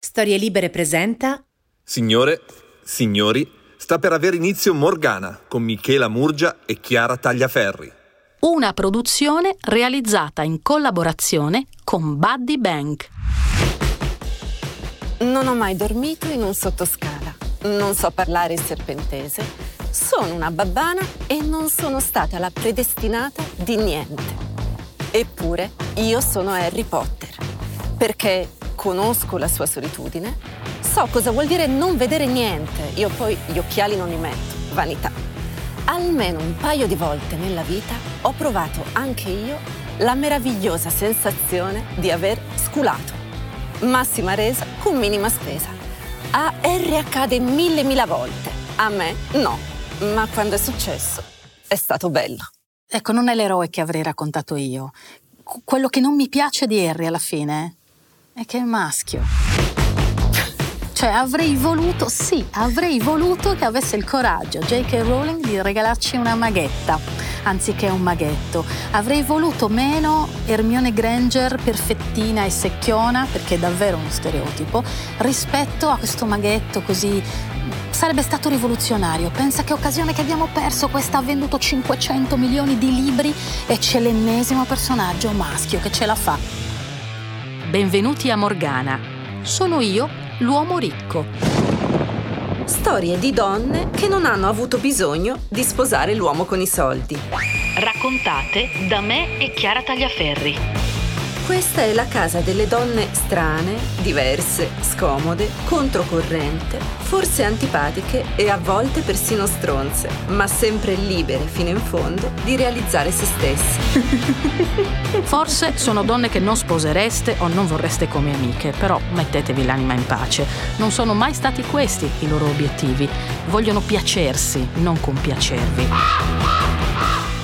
Storie Libere presenta Signore, signori, sta per avere inizio Morgana con Michela Murgia e Chiara Tagliaferri. Una produzione realizzata in collaborazione con Buddy Bank. Non ho mai dormito in un sottoscala. Non so parlare il serpentese. Sono una babbana e non sono stata la predestinata di niente. Eppure io sono Harry Potter, perché conosco la sua solitudine, so cosa vuol dire non vedere niente. Io poi gli occhiali non li metto, vanità. Almeno un paio di volte nella vita ho provato anche io la meravigliosa sensazione di aver sculato. Massima resa con minima spesa. A R accade mille mila volte, a me no, ma quando è successo è stato bello. Ecco, non è l'eroe che avrei raccontato io. Quello che non mi piace di Harry alla fine è che è maschio. Cioè, avrei voluto, sì, avrei voluto che avesse il coraggio J.K. Rowling di regalarci una maghetta anziché un maghetto. Avrei voluto meno Hermione Granger perfettina e secchiona, perché è davvero uno stereotipo, rispetto a questo maghetto così sarebbe stato rivoluzionario. Pensa che occasione che abbiamo perso, questa ha venduto 500 milioni di libri e c'è l'ennesimo personaggio maschio che ce la fa. Benvenuti a Morgana. Sono io, l'uomo ricco. Storie di donne che non hanno avuto bisogno di sposare l'uomo con i soldi. Raccontate da me e Chiara Tagliaferri. Questa è la casa delle donne strane, diverse, scomode, controcorrente, forse antipatiche e a volte persino stronze, ma sempre libere fino in fondo di realizzare se stesse. Forse sono donne che non sposereste o non vorreste come amiche, però mettetevi l'anima in pace. Non sono mai stati questi i loro obiettivi. Vogliono piacersi, non compiacervi.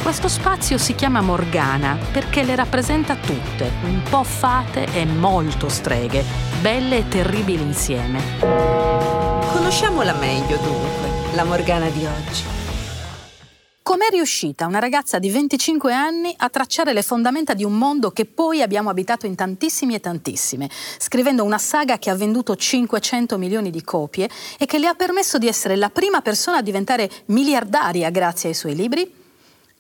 Questo spazio si chiama Morgana perché le rappresenta tutte, un po' fate e molto streghe, belle e terribili insieme. Conosciamola meglio dunque, la Morgana di oggi. Com'è riuscita una ragazza di 25 anni a tracciare le fondamenta di un mondo che poi abbiamo abitato in tantissimi e tantissime, scrivendo una saga che ha venduto 500 milioni di copie e che le ha permesso di essere la prima persona a diventare miliardaria grazie ai suoi libri?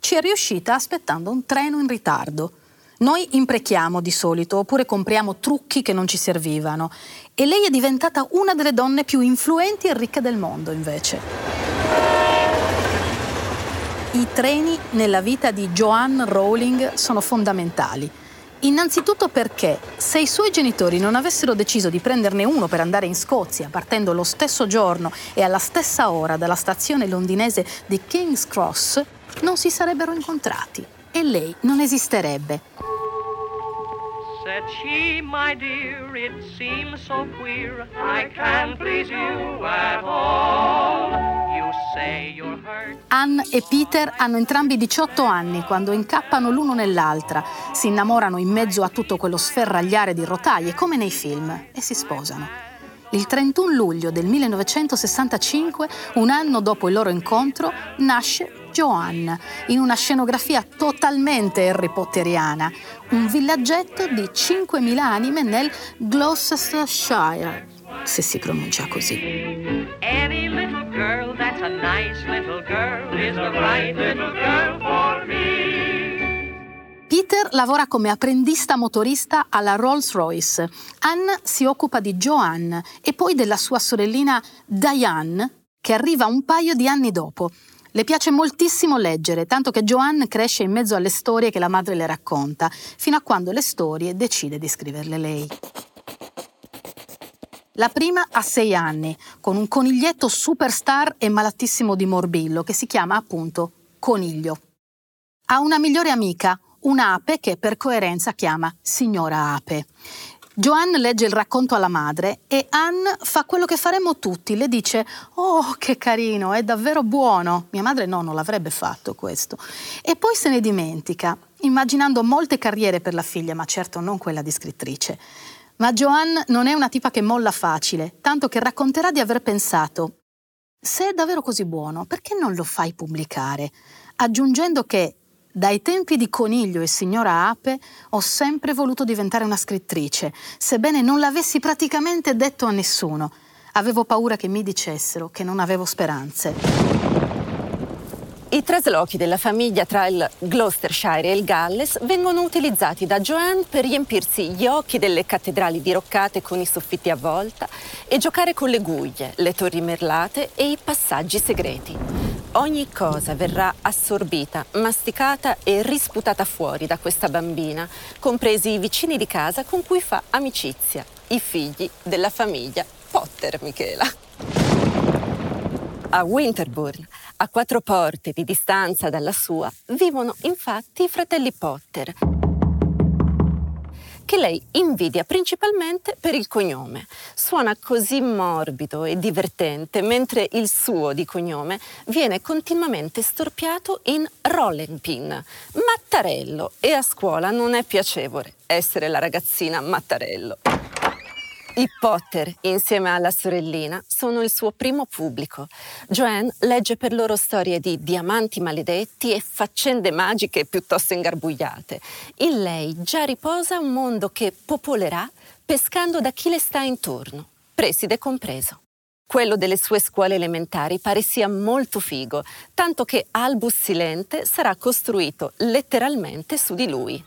Ci è riuscita aspettando un treno in ritardo. Noi imprechiamo di solito oppure compriamo trucchi che non ci servivano e lei è diventata una delle donne più influenti e ricche del mondo invece. I treni nella vita di Joanne Rowling sono fondamentali. Innanzitutto perché se i suoi genitori non avessero deciso di prenderne uno per andare in Scozia, partendo lo stesso giorno e alla stessa ora dalla stazione londinese di King's Cross, non si sarebbero incontrati e lei non esisterebbe. Said she, my dear, it seems so queer. I can't please you at all. Anne e Peter hanno entrambi 18 anni quando incappano l'uno nell'altra, si innamorano in mezzo a tutto quello sferragliare di rotaie come nei film e si sposano. Il 31 luglio del 1965, un anno dopo il loro incontro, nasce Joanne, in una scenografia totalmente Harry Potteriana, un villaggetto di 5.000 anime nel Gloucestershire, se si pronuncia così. Any little girl that's a nice little girl is the right little girl for me. Peter lavora come apprendista motorista alla Rolls-Royce. Anne si occupa di Joanne e poi della sua sorellina Diane, che arriva un paio di anni dopo. Le piace moltissimo leggere, tanto che Joanne cresce in mezzo alle storie che la madre le racconta, fino a quando le storie decide di scriverle lei. La prima ha sei anni, con un coniglietto superstar e malatissimo di morbillo, che si chiama appunto Coniglio. Ha una migliore amica, un'ape che per coerenza chiama Signora Ape. Joanne legge il racconto alla madre e Anne fa quello che faremmo tutti, le dice «Oh, che carino, è davvero buono». Mia madre no, non l'avrebbe fatto questo. E poi se ne dimentica, immaginando molte carriere per la figlia, ma certo non quella di scrittrice. Ma Joanne non è una tipa che molla facile, tanto che racconterà di aver pensato «Se è davvero così buono, perché non lo fai pubblicare?» aggiungendo che Dai tempi di Coniglio e Signora Ape ho sempre voluto diventare una scrittrice, sebbene non l'avessi praticamente detto a nessuno. Avevo paura che mi dicessero che non avevo speranze. I traslochi della famiglia tra il Gloucestershire e il Galles vengono utilizzati da Joanne per riempirsi gli occhi delle cattedrali diroccate con i soffitti a volta e giocare con le guglie, le torri merlate e i passaggi segreti. Ogni cosa verrà assorbita, masticata e risputata fuori da questa bambina, compresi i vicini di casa con cui fa amicizia, i figli della famiglia Potter, Michela. A Winterbourne, a quattro porte di distanza dalla sua, vivono infatti i fratelli Potter, che lei invidia principalmente per il cognome. Suona così morbido e divertente, mentre il suo di cognome viene continuamente storpiato in rolling pin, Mattarello, e a scuola non è piacevole essere la ragazzina Mattarello. I Potter, insieme alla sorellina, sono il suo primo pubblico. Joanne legge per loro storie di diamanti maledetti e faccende magiche piuttosto ingarbugliate. In lei già riposa un mondo che popolerà pescando da chi le sta intorno, preside compreso. Quello delle sue scuole elementari pare sia molto figo, tanto che Albus Silente sarà costruito letteralmente su di lui.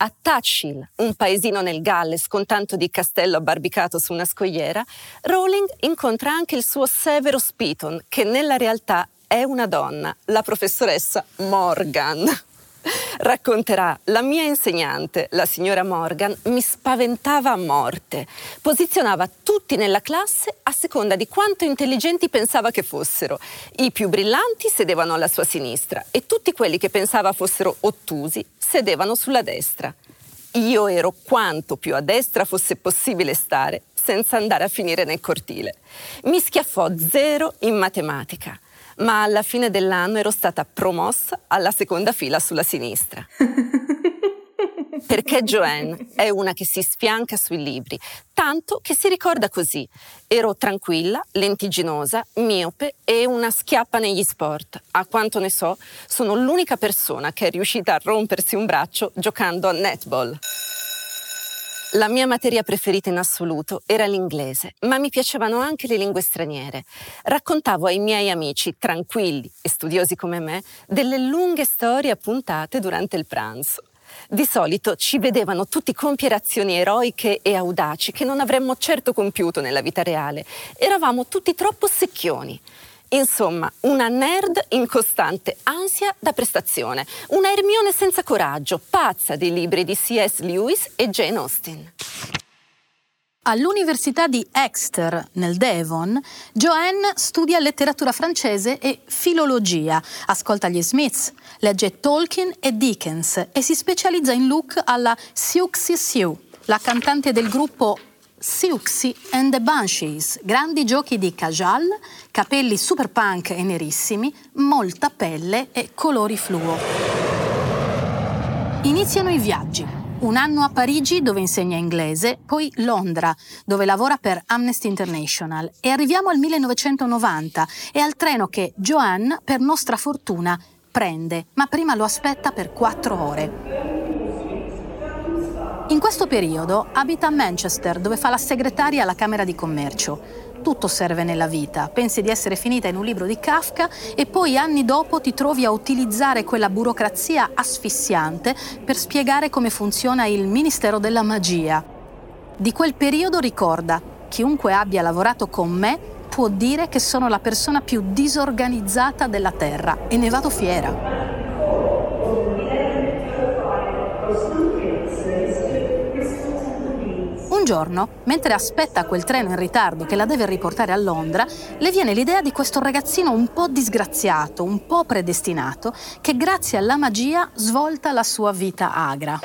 A Tatchil, un paesino nel Galles con tanto di castello abbarbicato su una scogliera, Rowling incontra anche il suo Severo Spiton, che nella realtà è una donna, la professoressa Morgan. Racconterà, la mia insegnante, la signora Morgan, mi spaventava a morte. Posizionava tutti nella classe a seconda di quanto intelligenti pensava che fossero. I più brillanti sedevano alla sua sinistra e tutti quelli che pensava fossero ottusi sedevano sulla destra. Io ero quanto più a destra fosse possibile stare senza andare a finire nel cortile. Mi schiaffò zero in matematica ma alla fine dell'anno ero stata promossa alla seconda fila sulla sinistra. Perché Joanne è una che si sfianca sui libri, tanto che si ricorda così. Ero tranquilla, lentigginosa, miope e una schiappa negli sport. A quanto ne so, sono l'unica persona che è riuscita a rompersi un braccio giocando a netball. La mia materia preferita in assoluto era l'inglese, ma mi piacevano anche le lingue straniere. Raccontavo ai miei amici, tranquilli e studiosi come me, delle lunghe storie appuntate durante il pranzo. Di solito ci vedevano tutti compiere azioni eroiche e audaci che non avremmo certo compiuto nella vita reale. Eravamo tutti troppo secchioni. Insomma, una nerd in costante ansia da prestazione, una Hermione senza coraggio, pazza dei libri di C.S. Lewis e Jane Austen. All'Università di Exeter, nel Devon, Joanne studia letteratura francese e filologia, ascolta gli Smiths, legge Tolkien e Dickens e si specializza in look alla Siouxsie Sioux, la cantante del gruppo Siouxsie and the Banshees, grandi giochi di cajal, capelli super punk e nerissimi, molta pelle e colori fluo. Iniziano i viaggi. Un anno a Parigi dove insegna inglese, poi Londra dove lavora per Amnesty International e arriviamo al 1990 e al treno che Joanne, per nostra fortuna, prende, ma prima lo aspetta per quattro ore. In questo periodo abita a Manchester, dove fa la segretaria alla Camera di Commercio. Tutto serve nella vita. Pensi di essere finita in un libro di Kafka e poi anni dopo ti trovi a utilizzare quella burocrazia asfissiante per spiegare come funziona il Ministero della Magia. Di quel periodo ricorda, chiunque abbia lavorato con me può dire che sono la persona più disorganizzata della Terra e ne vado fiera. Giorno, mentre aspetta quel treno in ritardo che la deve riportare a Londra, le viene l'idea di questo ragazzino un po' disgraziato, un po' predestinato, che grazie alla magia svolta la sua vita agra.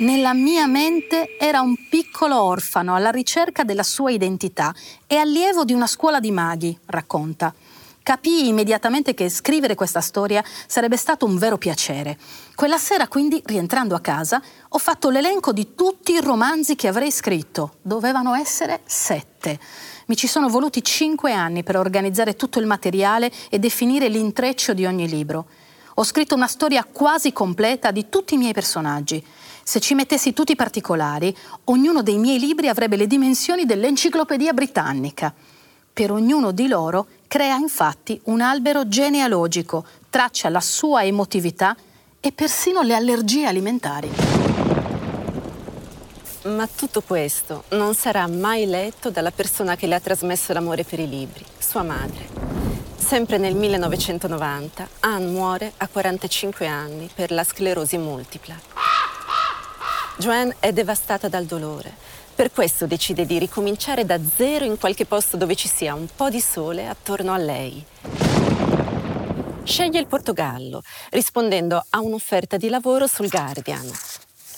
Nella mia mente era un piccolo orfano alla ricerca della sua identità e allievo di una scuola di maghi, racconta. Capii immediatamente che scrivere questa storia sarebbe stato un vero piacere. Quella sera quindi, rientrando a casa, ho fatto l'elenco di tutti i romanzi che avrei scritto. Dovevano essere sette. Mi ci sono voluti cinque anni per organizzare tutto il materiale e definire l'intreccio di ogni libro. Ho scritto una storia quasi completa di tutti i miei personaggi. Se ci mettessi tutti i particolari, ognuno dei miei libri avrebbe le dimensioni dell'enciclopedia britannica. Per ognuno di loro crea infatti un albero genealogico, traccia la sua emotività e persino le allergie alimentari. Ma tutto questo non sarà mai letto dalla persona che le ha trasmesso l'amore per i libri, sua madre. Sempre nel 1990 Anne muore a 45 anni per la sclerosi multipla. Joanne è devastata dal dolore. Per questo decide di ricominciare da zero in qualche posto dove ci sia un po' di sole attorno a lei. Sceglie il Portogallo, rispondendo a un'offerta di lavoro sul Guardian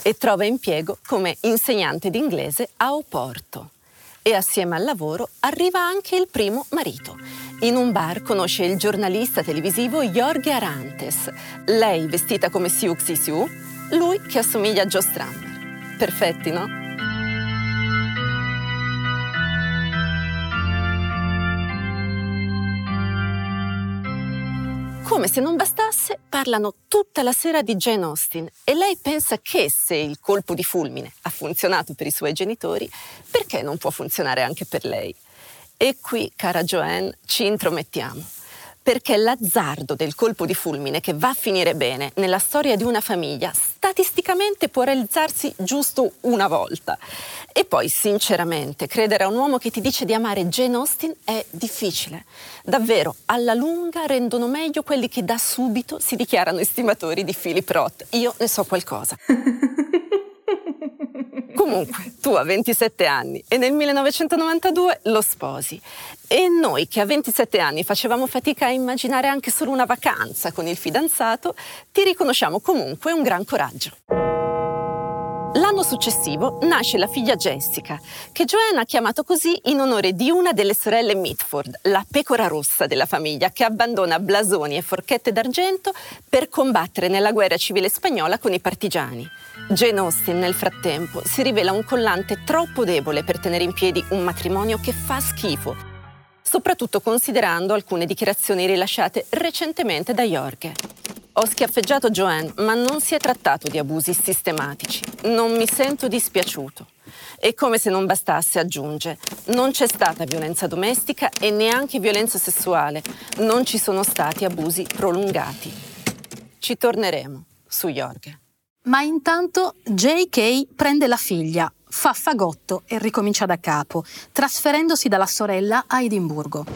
e trova impiego come insegnante di inglese a Oporto. E assieme al lavoro arriva anche il primo marito. In un bar conosce il giornalista televisivo Jorge Arantes, lei vestita come Siuxi Siu, lui che assomiglia a Joe Strummer. Perfetti, no? Come se non bastasse, parlano tutta la sera di Jane Austen e lei pensa che se il colpo di fulmine ha funzionato per i suoi genitori, perché non può funzionare anche per lei? E qui, cara Joanne, ci intromettiamo perché l'azzardo del colpo di fulmine che va a finire bene nella storia di una famiglia statisticamente può realizzarsi giusto una volta. E poi, sinceramente, credere a un uomo che ti dice di amare Jane Austen è difficile. Davvero, alla lunga rendono meglio quelli che da subito si dichiarano estimatori di Philip Roth. Io ne so qualcosa. Comunque, tu a 27 anni e nel 1992 lo sposi. E noi che a 27 anni facevamo fatica a immaginare anche solo una vacanza con il fidanzato, ti riconosciamo comunque un gran coraggio. L'anno successivo nasce la figlia Jessica, che Joanne ha chiamato così in onore di una delle sorelle Mitford, la pecora rossa della famiglia, che abbandona blasoni e forchette d'argento per combattere nella guerra civile spagnola con i partigiani. Jane Austen, nel frattempo, si rivela un collante troppo debole per tenere in piedi un matrimonio che fa schifo, soprattutto considerando alcune dichiarazioni rilasciate recentemente da Jorge. Ho schiaffeggiato Joanne, ma non si è trattato di abusi sistematici. Non mi sento dispiaciuto. E come se non bastasse, aggiunge, non c'è stata violenza domestica e neanche violenza sessuale. Non ci sono stati abusi prolungati. Ci torneremo su Jorge. Ma intanto JK prende la figlia, fa fagotto e ricomincia da capo, trasferendosi dalla sorella a Edimburgo.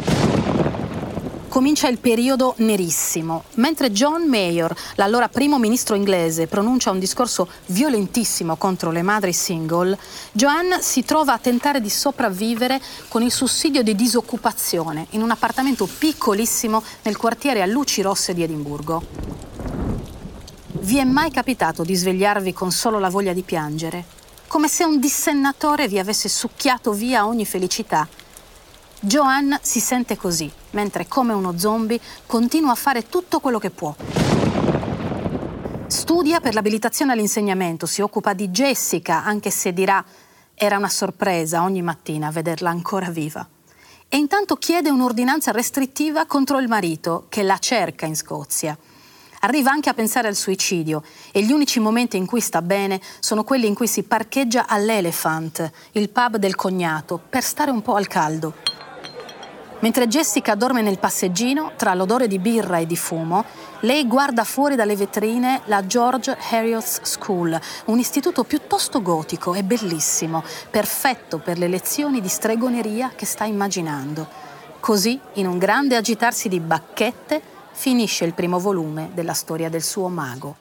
Comincia il periodo nerissimo. Mentre John Mayor, l'allora primo ministro inglese, pronuncia un discorso violentissimo contro le madri single, Joanne si trova a tentare di sopravvivere con il sussidio di disoccupazione in un appartamento piccolissimo nel quartiere a luci rosse di Edimburgo. Vi è mai capitato di svegliarvi con solo la voglia di piangere? Come se un dissennatore vi avesse succhiato via ogni felicità? Joanne si sente così, mentre come uno zombie continua a fare tutto quello che può. Studia per l'abilitazione all'insegnamento, si occupa di Jessica, anche se dirà era una sorpresa ogni mattina vederla ancora viva. E intanto chiede un'ordinanza restrittiva contro il marito, che la cerca in Scozia. Arriva anche a pensare al suicidio e gli unici momenti in cui sta bene sono quelli in cui si parcheggia all'Elephant, il pub del cognato, per stare un po' al caldo. Mentre Jessica dorme nel passeggino, tra l'odore di birra e di fumo, lei guarda fuori dalle vetrine la George Heriot's School, un istituto piuttosto gotico e bellissimo, perfetto per le lezioni di stregoneria che sta immaginando. Così, in un grande agitarsi di bacchette, finisce il primo volume della storia del suo mago.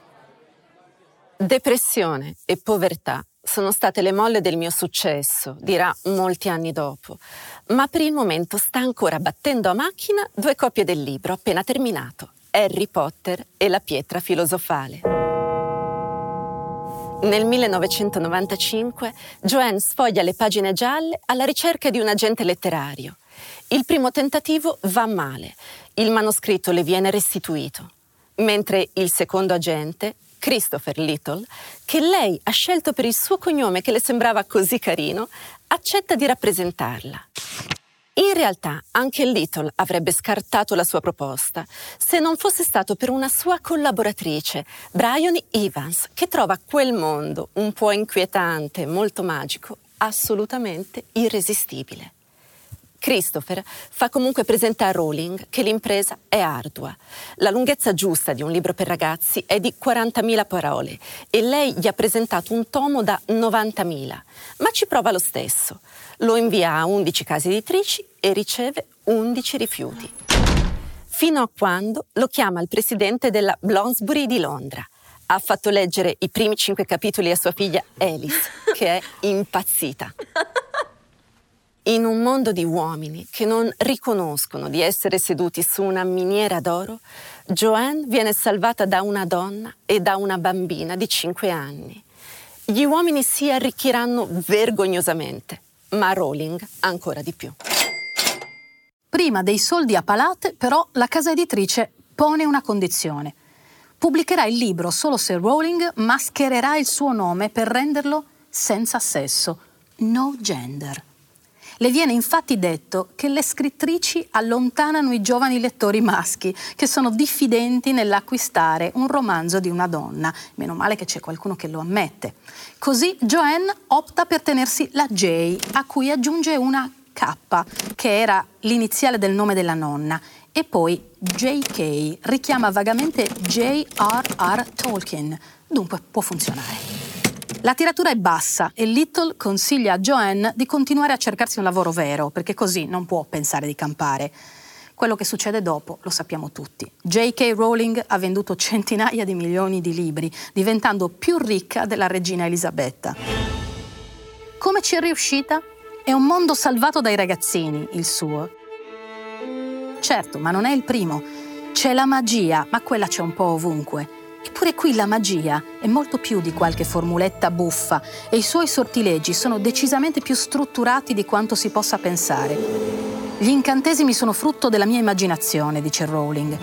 Depressione e povertà sono state le molle del mio successo, dirà molti anni dopo, ma per il momento sta ancora battendo a macchina due copie del libro appena terminato, Harry Potter e la pietra filosofale. Nel 1995 Joanne sfoglia le pagine gialle alla ricerca di un agente letterario. Il primo tentativo va male il manoscritto le viene restituito, mentre il secondo agente, Christopher Little, che lei ha scelto per il suo cognome che le sembrava così carino, accetta di rappresentarla. In realtà anche Little avrebbe scartato la sua proposta se non fosse stato per una sua collaboratrice, Bryony Evans, che trova quel mondo un po' inquietante molto magico assolutamente irresistibile. Christopher fa comunque presente a Rowling che l'impresa è ardua. La lunghezza giusta di un libro per ragazzi è di 40.000 parole e lei gli ha presentato un tomo da 90.000, ma ci prova lo stesso. Lo invia a 11 case editrici e riceve 11 rifiuti. Fino a quando lo chiama il presidente della Bloomsbury di Londra. Ha fatto leggere i primi cinque capitoli a sua figlia Alice, che è impazzita. In un mondo di uomini che non riconoscono di essere seduti su una miniera d'oro, Joanne viene salvata da una donna e da una bambina di 5 anni. Gli uomini si arricchiranno vergognosamente, ma Rowling ancora di più. Prima dei soldi a palate, però, la casa editrice pone una condizione. Pubblicherà il libro solo se Rowling maschererà il suo nome per renderlo senza sesso, no gender. Le viene infatti detto che le scrittrici allontanano i giovani lettori maschi che sono diffidenti nell'acquistare un romanzo di una donna. Meno male che c'è qualcuno che lo ammette. Così Joanne opta per tenersi la J, a cui aggiunge una K, che era l'iniziale del nome della nonna, e poi JK richiama vagamente J.R.R. Tolkien, dunque può funzionare. La tiratura è bassa e Little consiglia a Joanne di continuare a cercarsi un lavoro vero, perché così non può pensare di campare. Quello che succede dopo lo sappiamo tutti. J.K. Rowling ha venduto centinaia di milioni di libri, diventando più ricca della regina Elisabetta. Come ci è riuscita? È un mondo salvato dai ragazzini, il suo. Certo, ma non è il primo. C'è la magia, ma quella c'è un po' ovunque. Eppure qui la magia è molto più di qualche formuletta buffa e i suoi sortilegi sono decisamente più strutturati di quanto si possa pensare. Gli incantesimi sono frutto della mia immaginazione, dice Rowling.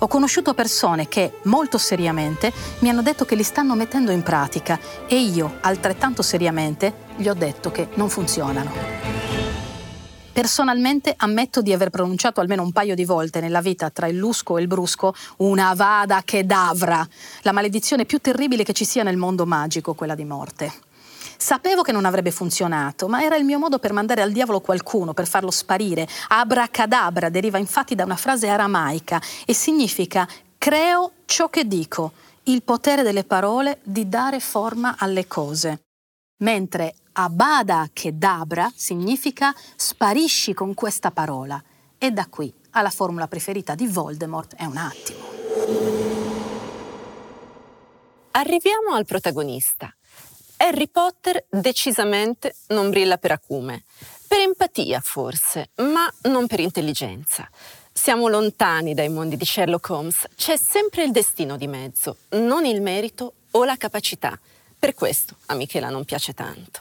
Ho conosciuto persone che, molto seriamente, mi hanno detto che li stanno mettendo in pratica e io, altrettanto seriamente, gli ho detto che non funzionano. Personalmente ammetto di aver pronunciato almeno un paio di volte nella vita tra il lusco e il brusco una vada che davra, la maledizione più terribile che ci sia nel mondo magico, quella di morte. Sapevo che non avrebbe funzionato, ma era il mio modo per mandare al diavolo qualcuno, per farlo sparire. Abracadabra deriva infatti da una frase aramaica e significa creo ciò che dico, il potere delle parole di dare forma alle cose. Mentre Abada Kedabra significa sparisci con questa parola. E da qui alla formula preferita di Voldemort è un attimo. Arriviamo al protagonista. Harry Potter decisamente non brilla per acume. Per empatia forse, ma non per intelligenza. Siamo lontani dai mondi di Sherlock Holmes, c'è sempre il destino di mezzo, non il merito o la capacità. Per questo a Michela non piace tanto.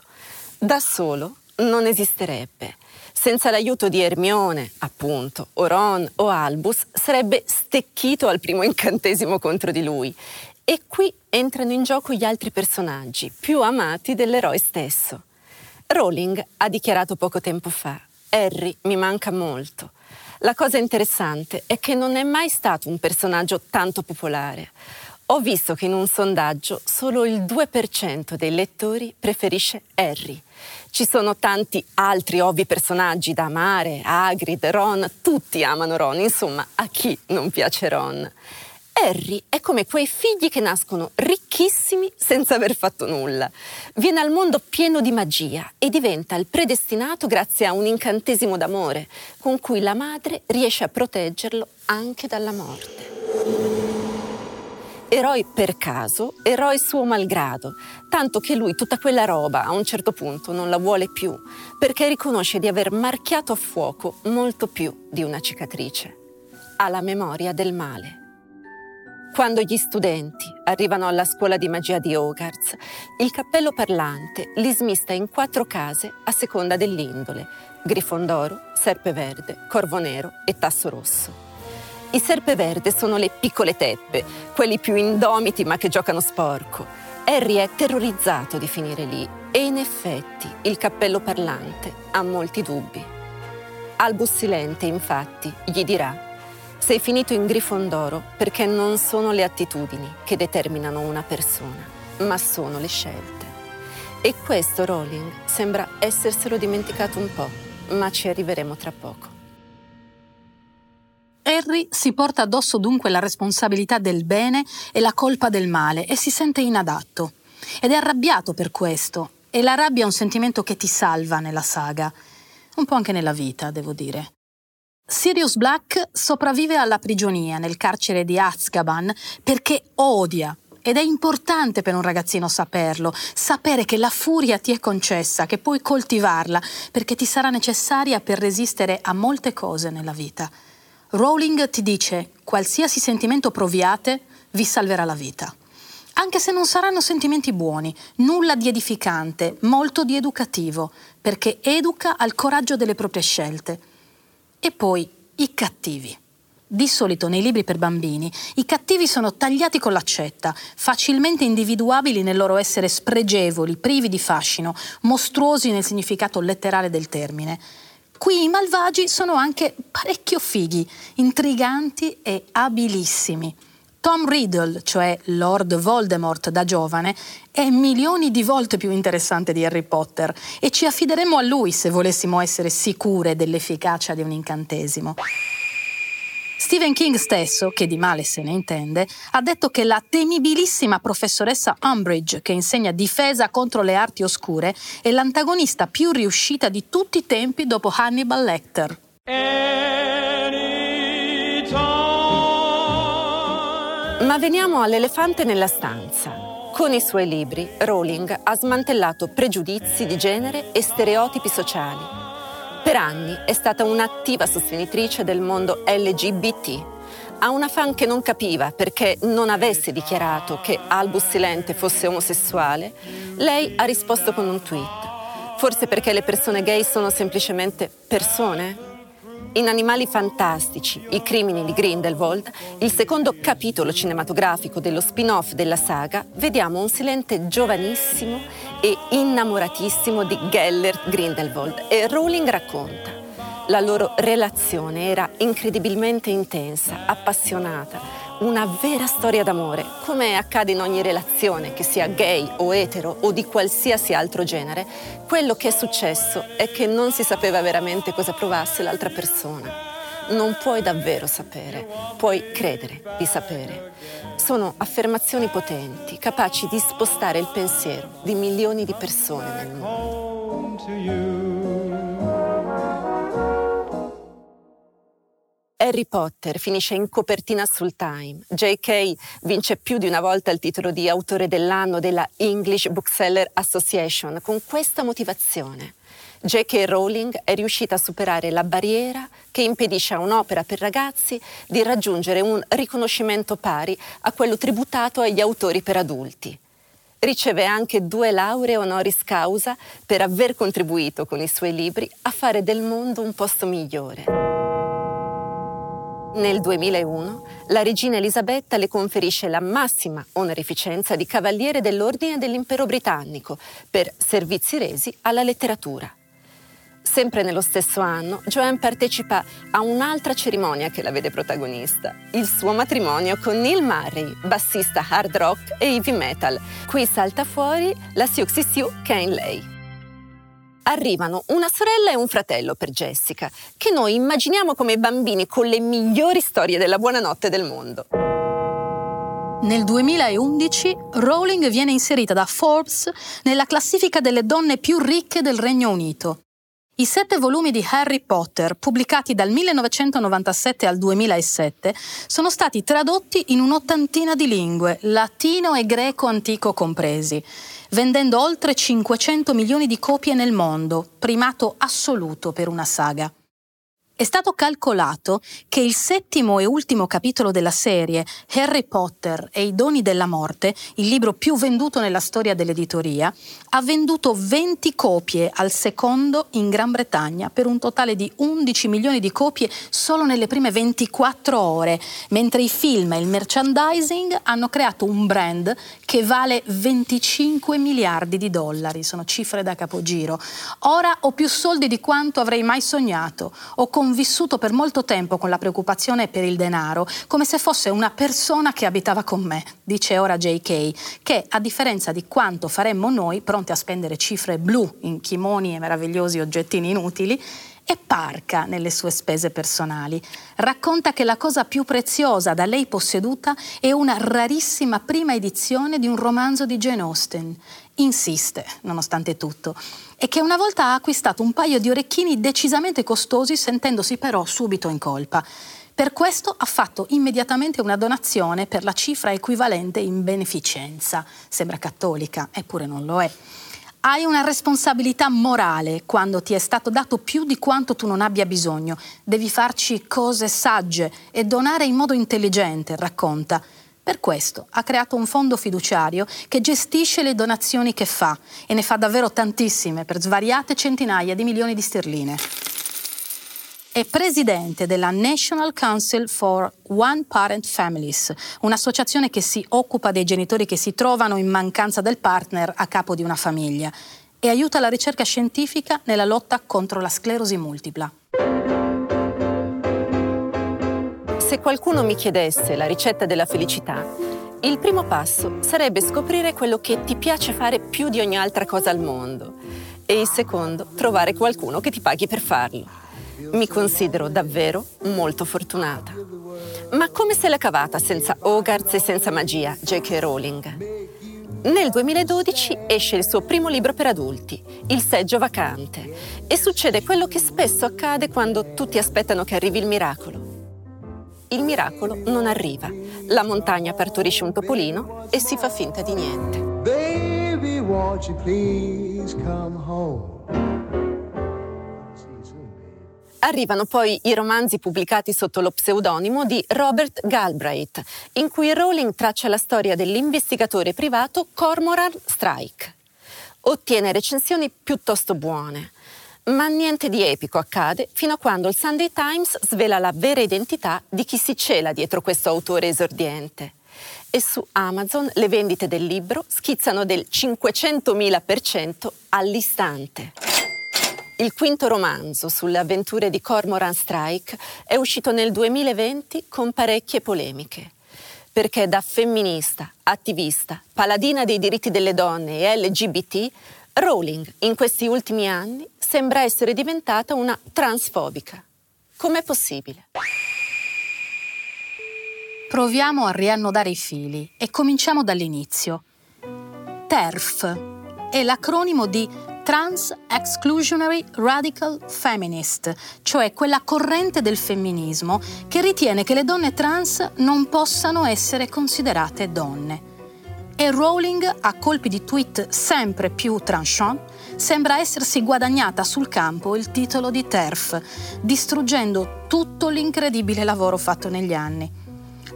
Da solo non esisterebbe. Senza l'aiuto di Ermione, appunto, o Ron o Albus, sarebbe stecchito al primo incantesimo contro di lui. E qui entrano in gioco gli altri personaggi, più amati dell'eroe stesso. Rowling ha dichiarato poco tempo fa, Harry mi manca molto. La cosa interessante è che non è mai stato un personaggio tanto popolare. Ho visto che in un sondaggio solo il 2% dei lettori preferisce Harry. Ci sono tanti altri ovvi personaggi da amare, Hagrid, Ron, tutti amano Ron, insomma, a chi non piace Ron? Harry è come quei figli che nascono ricchissimi senza aver fatto nulla. Viene al mondo pieno di magia e diventa il predestinato grazie a un incantesimo d'amore con cui la madre riesce a proteggerlo anche dalla morte eroi per caso, eroi suo malgrado, tanto che lui tutta quella roba a un certo punto non la vuole più, perché riconosce di aver marchiato a fuoco molto più di una cicatrice. Ha la memoria del male. Quando gli studenti arrivano alla scuola di magia di Hogarth, il cappello parlante li smista in quattro case a seconda dell'indole, Grifondoro, Serpeverde, Corvo Nero e Tasso Rosso. I serpeverde sono le piccole teppe, quelli più indomiti ma che giocano sporco. Harry è terrorizzato di finire lì e in effetti il cappello parlante ha molti dubbi. Albus Silente, infatti, gli dirà sei finito in Grifondoro perché non sono le attitudini che determinano una persona, ma sono le scelte. E questo Rowling sembra esserselo dimenticato un po', ma ci arriveremo tra poco. Harry si porta addosso dunque la responsabilità del bene e la colpa del male e si sente inadatto. Ed è arrabbiato per questo. E la rabbia è un sentimento che ti salva nella saga. Un po' anche nella vita, devo dire. Sirius Black sopravvive alla prigionia nel carcere di Azkaban perché odia ed è importante per un ragazzino saperlo, sapere che la furia ti è concessa, che puoi coltivarla, perché ti sarà necessaria per resistere a molte cose nella vita. Rowling ti dice, qualsiasi sentimento proviate vi salverà la vita. Anche se non saranno sentimenti buoni, nulla di edificante, molto di educativo, perché educa al coraggio delle proprie scelte. E poi i cattivi. Di solito nei libri per bambini i cattivi sono tagliati con l'accetta, facilmente individuabili nel loro essere spregevoli, privi di fascino, mostruosi nel significato letterale del termine. Qui i malvagi sono anche parecchio fighi, intriganti e abilissimi. Tom Riddle, cioè Lord Voldemort da giovane, è milioni di volte più interessante di Harry Potter e ci affideremo a lui se volessimo essere sicure dell'efficacia di un incantesimo. Stephen King stesso, che di male se ne intende, ha detto che la temibilissima professoressa Umbridge, che insegna difesa contro le arti oscure, è l'antagonista più riuscita di tutti i tempi dopo Hannibal Lecter. Ma veniamo all'elefante nella stanza. Con i suoi libri, Rowling ha smantellato pregiudizi di genere e stereotipi sociali per anni è stata un'attiva sostenitrice del mondo LGBT. A una fan che non capiva perché non avesse dichiarato che Albus Silente fosse omosessuale, lei ha risposto con un tweet. Forse perché le persone gay sono semplicemente persone? In Animali fantastici, i crimini di Grindelwald, il secondo capitolo cinematografico dello spin-off della saga, vediamo un Silente giovanissimo e innamoratissimo di Gellert Grindelwald e Rowling racconta. La loro relazione era incredibilmente intensa, appassionata, una vera storia d'amore, come accade in ogni relazione, che sia gay o etero o di qualsiasi altro genere, quello che è successo è che non si sapeva veramente cosa provasse l'altra persona. Non puoi davvero sapere, puoi credere di sapere. Sono affermazioni potenti, capaci di spostare il pensiero di milioni di persone nel mondo. Harry Potter finisce in copertina sul Time. J.K. vince più di una volta il titolo di autore dell'anno della English Bookseller Association con questa motivazione. J.K. Rowling è riuscita a superare la barriera che impedisce a un'opera per ragazzi di raggiungere un riconoscimento pari a quello tributato agli autori per adulti. Riceve anche due lauree honoris causa per aver contribuito con i suoi libri a fare del mondo un posto migliore. Nel 2001 la regina Elisabetta le conferisce la massima onorificenza di Cavaliere dell'Ordine dell'Impero Britannico per servizi resi alla letteratura. Sempre nello stesso anno, Joanne partecipa a un'altra cerimonia che la vede protagonista, il suo matrimonio con Neil Murray, bassista hard rock e heavy metal. Qui salta fuori la Siouxsie è in lei arrivano una sorella e un fratello per Jessica, che noi immaginiamo come bambini con le migliori storie della buonanotte del mondo. Nel 2011 Rowling viene inserita da Forbes nella classifica delle donne più ricche del Regno Unito. I sette volumi di Harry Potter, pubblicati dal 1997 al 2007, sono stati tradotti in un'ottantina di lingue, latino e greco antico compresi, vendendo oltre 500 milioni di copie nel mondo, primato assoluto per una saga. È stato calcolato che il settimo e ultimo capitolo della serie, Harry Potter e i doni della morte, il libro più venduto nella storia dell'editoria, ha venduto 20 copie al secondo in Gran Bretagna per un totale di 11 milioni di copie solo nelle prime 24 ore, mentre i film e il merchandising hanno creato un brand che vale 25 miliardi di dollari, sono cifre da capogiro. Ora ho più soldi di quanto avrei mai sognato, ho convissuto per molto tempo con la preoccupazione per il denaro, come se fosse una persona che abitava con me, dice ora JK, che a differenza di quanto faremmo noi, pronti a spendere cifre blu in chimoni e meravigliosi oggettini inutili, è parca nelle sue spese personali. Racconta che la cosa più preziosa da lei posseduta è una rarissima prima edizione di un romanzo di Jane Austen. Insiste, nonostante tutto, e che una volta ha acquistato un paio di orecchini decisamente costosi sentendosi però subito in colpa. Per questo ha fatto immediatamente una donazione per la cifra equivalente in beneficenza. Sembra cattolica, eppure non lo è. Hai una responsabilità morale quando ti è stato dato più di quanto tu non abbia bisogno. Devi farci cose sagge e donare in modo intelligente, racconta. Per questo ha creato un fondo fiduciario che gestisce le donazioni che fa e ne fa davvero tantissime per svariate centinaia di milioni di sterline è presidente della National Council for One Parent Families, un'associazione che si occupa dei genitori che si trovano in mancanza del partner a capo di una famiglia e aiuta la ricerca scientifica nella lotta contro la sclerosi multipla. Se qualcuno mi chiedesse la ricetta della felicità, il primo passo sarebbe scoprire quello che ti piace fare più di ogni altra cosa al mondo e il secondo trovare qualcuno che ti paghi per farlo. Mi considero davvero molto fortunata. Ma come se l'è cavata senza Hogarth e senza magia, J.K. Rowling? Nel 2012 esce il suo primo libro per adulti, Il seggio vacante, e succede quello che spesso accade quando tutti aspettano che arrivi il miracolo. Il miracolo non arriva. La montagna partorisce un topolino e si fa finta di niente. Baby, won't you please come home? Arrivano poi i romanzi pubblicati sotto lo pseudonimo di Robert Galbraith, in cui Rowling traccia la storia dell'investigatore privato Cormoran Strike. Ottiene recensioni piuttosto buone, ma niente di epico accade fino a quando il Sunday Times svela la vera identità di chi si cela dietro questo autore esordiente. E su Amazon le vendite del libro schizzano del 500.000% all'istante. Il quinto romanzo sulle avventure di Cormoran Strike è uscito nel 2020 con parecchie polemiche. Perché da femminista, attivista, paladina dei diritti delle donne e LGBT, Rowling in questi ultimi anni sembra essere diventata una transfobica. Com'è possibile? Proviamo a riannodare i fili e cominciamo dall'inizio. TERF è l'acronimo di Trans Exclusionary Radical Feminist, cioè quella corrente del femminismo che ritiene che le donne trans non possano essere considerate donne. E Rowling, a colpi di tweet sempre più tranchant, sembra essersi guadagnata sul campo il titolo di TERF, distruggendo tutto l'incredibile lavoro fatto negli anni.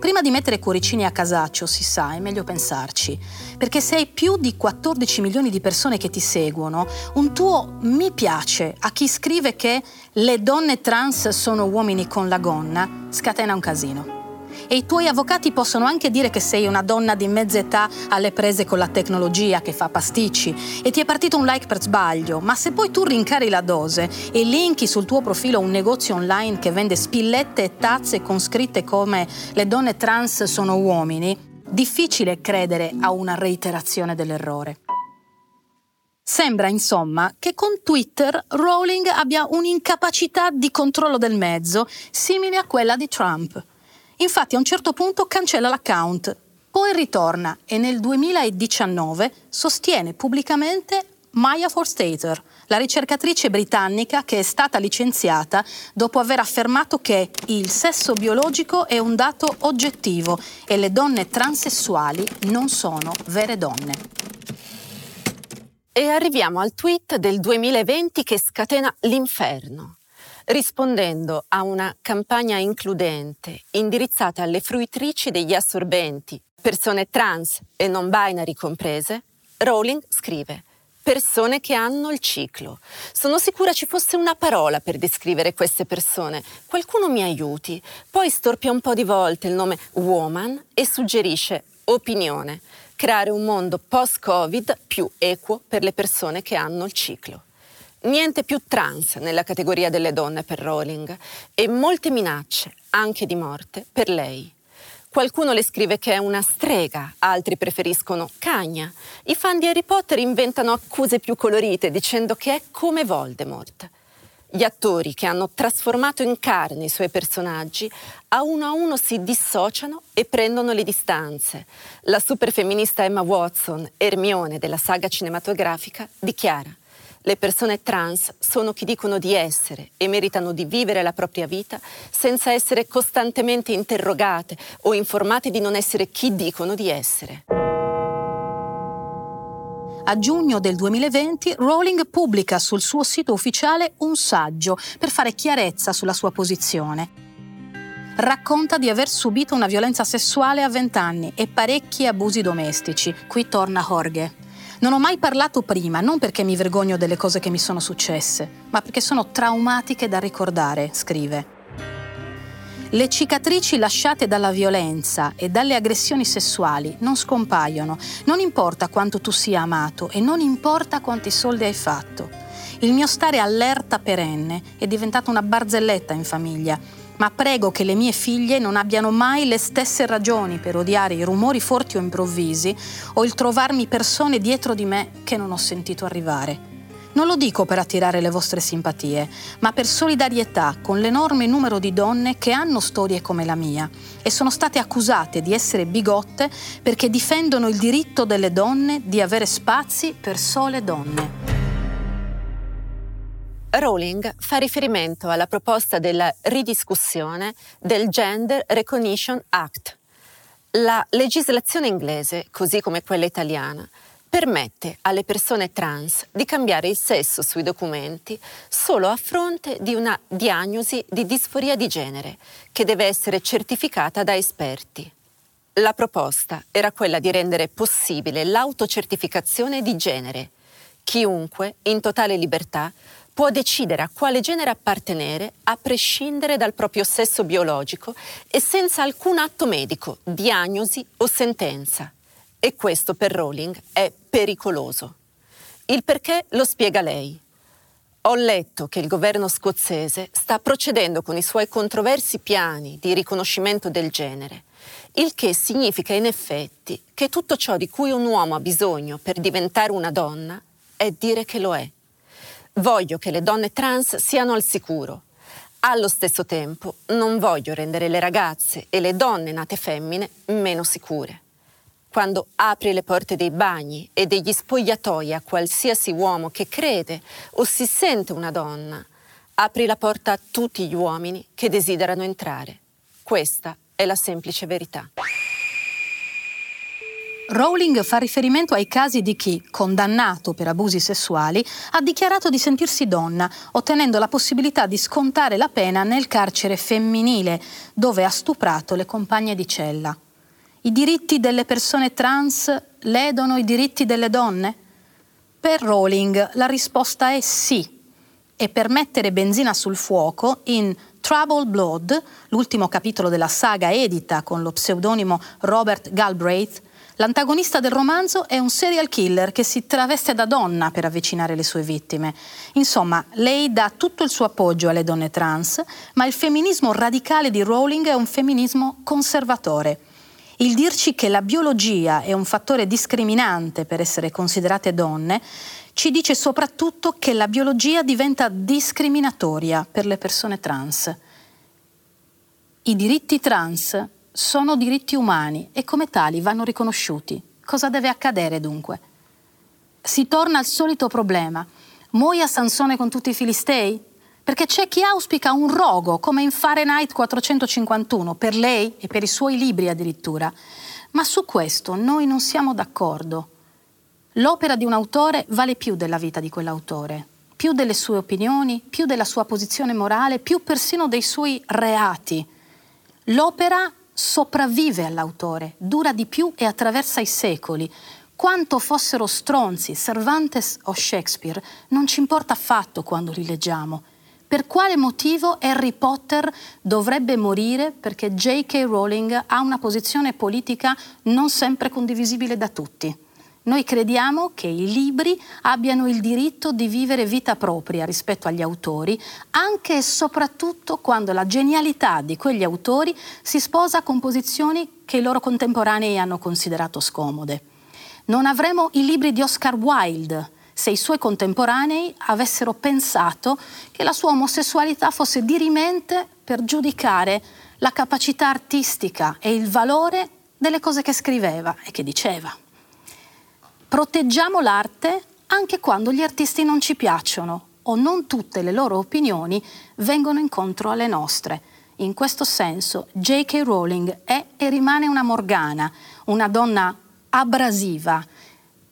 Prima di mettere cuoricini a casaccio, si sa, è meglio pensarci, perché se hai più di 14 milioni di persone che ti seguono, un tuo mi piace a chi scrive che le donne trans sono uomini con la gonna scatena un casino e i tuoi avvocati possono anche dire che sei una donna di mezza età alle prese con la tecnologia che fa pasticci e ti è partito un like per sbaglio, ma se poi tu rincari la dose e linki sul tuo profilo un negozio online che vende spillette e tazze con scritte come le donne trans sono uomini, difficile credere a una reiterazione dell'errore. Sembra insomma che con Twitter Rowling abbia un'incapacità di controllo del mezzo simile a quella di Trump. Infatti a un certo punto cancella l'account, poi ritorna e nel 2019 sostiene pubblicamente Maya Forstater, la ricercatrice britannica che è stata licenziata dopo aver affermato che il sesso biologico è un dato oggettivo e le donne transessuali non sono vere donne. E arriviamo al tweet del 2020 che scatena l'inferno. Rispondendo a una campagna includente indirizzata alle fruitrici degli assorbenti, persone trans e non binary comprese, Rowling scrive persone che hanno il ciclo. Sono sicura ci fosse una parola per descrivere queste persone. Qualcuno mi aiuti. Poi storpia un po' di volte il nome woman e suggerisce opinione, creare un mondo post-Covid più equo per le persone che hanno il ciclo. Niente più trans nella categoria delle donne per Rowling e molte minacce, anche di morte, per lei. Qualcuno le scrive che è una strega, altri preferiscono cagna. I fan di Harry Potter inventano accuse più colorite dicendo che è come Voldemort. Gli attori che hanno trasformato in carne i suoi personaggi a uno a uno si dissociano e prendono le distanze. La superfemminista Emma Watson, Ermione della saga cinematografica, dichiara le persone trans sono chi dicono di essere e meritano di vivere la propria vita senza essere costantemente interrogate o informate di non essere chi dicono di essere. A giugno del 2020 Rowling pubblica sul suo sito ufficiale un saggio per fare chiarezza sulla sua posizione. Racconta di aver subito una violenza sessuale a 20 anni e parecchi abusi domestici. Qui torna Jorge. Non ho mai parlato prima, non perché mi vergogno delle cose che mi sono successe, ma perché sono traumatiche da ricordare, scrive. Le cicatrici lasciate dalla violenza e dalle aggressioni sessuali non scompaiono, non importa quanto tu sia amato e non importa quanti soldi hai fatto. Il mio stare allerta perenne è diventato una barzelletta in famiglia ma prego che le mie figlie non abbiano mai le stesse ragioni per odiare i rumori forti o improvvisi o il trovarmi persone dietro di me che non ho sentito arrivare. Non lo dico per attirare le vostre simpatie, ma per solidarietà con l'enorme numero di donne che hanno storie come la mia e sono state accusate di essere bigotte perché difendono il diritto delle donne di avere spazi per sole donne. Rowling fa riferimento alla proposta della ridiscussione del Gender Recognition Act. La legislazione inglese, così come quella italiana, permette alle persone trans di cambiare il sesso sui documenti solo a fronte di una diagnosi di disforia di genere che deve essere certificata da esperti. La proposta era quella di rendere possibile l'autocertificazione di genere. Chiunque, in totale libertà, può decidere a quale genere appartenere a prescindere dal proprio sesso biologico e senza alcun atto medico, diagnosi o sentenza. E questo per Rowling è pericoloso. Il perché lo spiega lei. Ho letto che il governo scozzese sta procedendo con i suoi controversi piani di riconoscimento del genere, il che significa in effetti che tutto ciò di cui un uomo ha bisogno per diventare una donna è dire che lo è. Voglio che le donne trans siano al sicuro. Allo stesso tempo non voglio rendere le ragazze e le donne nate femmine meno sicure. Quando apri le porte dei bagni e degli spogliatoi a qualsiasi uomo che crede o si sente una donna, apri la porta a tutti gli uomini che desiderano entrare. Questa è la semplice verità. Rowling fa riferimento ai casi di chi, condannato per abusi sessuali, ha dichiarato di sentirsi donna, ottenendo la possibilità di scontare la pena nel carcere femminile, dove ha stuprato le compagne di cella. I diritti delle persone trans ledono i diritti delle donne? Per Rowling la risposta è sì. E per mettere benzina sul fuoco, in Troubled Blood, l'ultimo capitolo della saga edita con lo pseudonimo Robert Galbraith, L'antagonista del romanzo è un serial killer che si traveste da donna per avvicinare le sue vittime. Insomma, lei dà tutto il suo appoggio alle donne trans, ma il femminismo radicale di Rowling è un femminismo conservatore. Il dirci che la biologia è un fattore discriminante per essere considerate donne ci dice soprattutto che la biologia diventa discriminatoria per le persone trans. I diritti trans sono diritti umani e come tali vanno riconosciuti. Cosa deve accadere dunque? Si torna al solito problema. Muoia Sansone con tutti i filistei? Perché c'è chi auspica un rogo, come in Fahrenheit 451, per lei e per i suoi libri addirittura. Ma su questo noi non siamo d'accordo. L'opera di un autore vale più della vita di quell'autore. più delle sue opinioni, più della sua posizione morale, più persino dei suoi reati. L'opera sopravvive all'autore, dura di più e attraversa i secoli. Quanto fossero stronzi Cervantes o Shakespeare non ci importa affatto quando li leggiamo. Per quale motivo Harry Potter dovrebbe morire perché J.K. Rowling ha una posizione politica non sempre condivisibile da tutti? Noi crediamo che i libri abbiano il diritto di vivere vita propria rispetto agli autori, anche e soprattutto quando la genialità di quegli autori si sposa con posizioni che i loro contemporanei hanno considerato scomode. Non avremo i libri di Oscar Wilde se i suoi contemporanei avessero pensato che la sua omosessualità fosse dirimente per giudicare la capacità artistica e il valore delle cose che scriveva e che diceva. Proteggiamo l'arte anche quando gli artisti non ci piacciono o non tutte le loro opinioni vengono incontro alle nostre. In questo senso J.K. Rowling è e rimane una Morgana, una donna abrasiva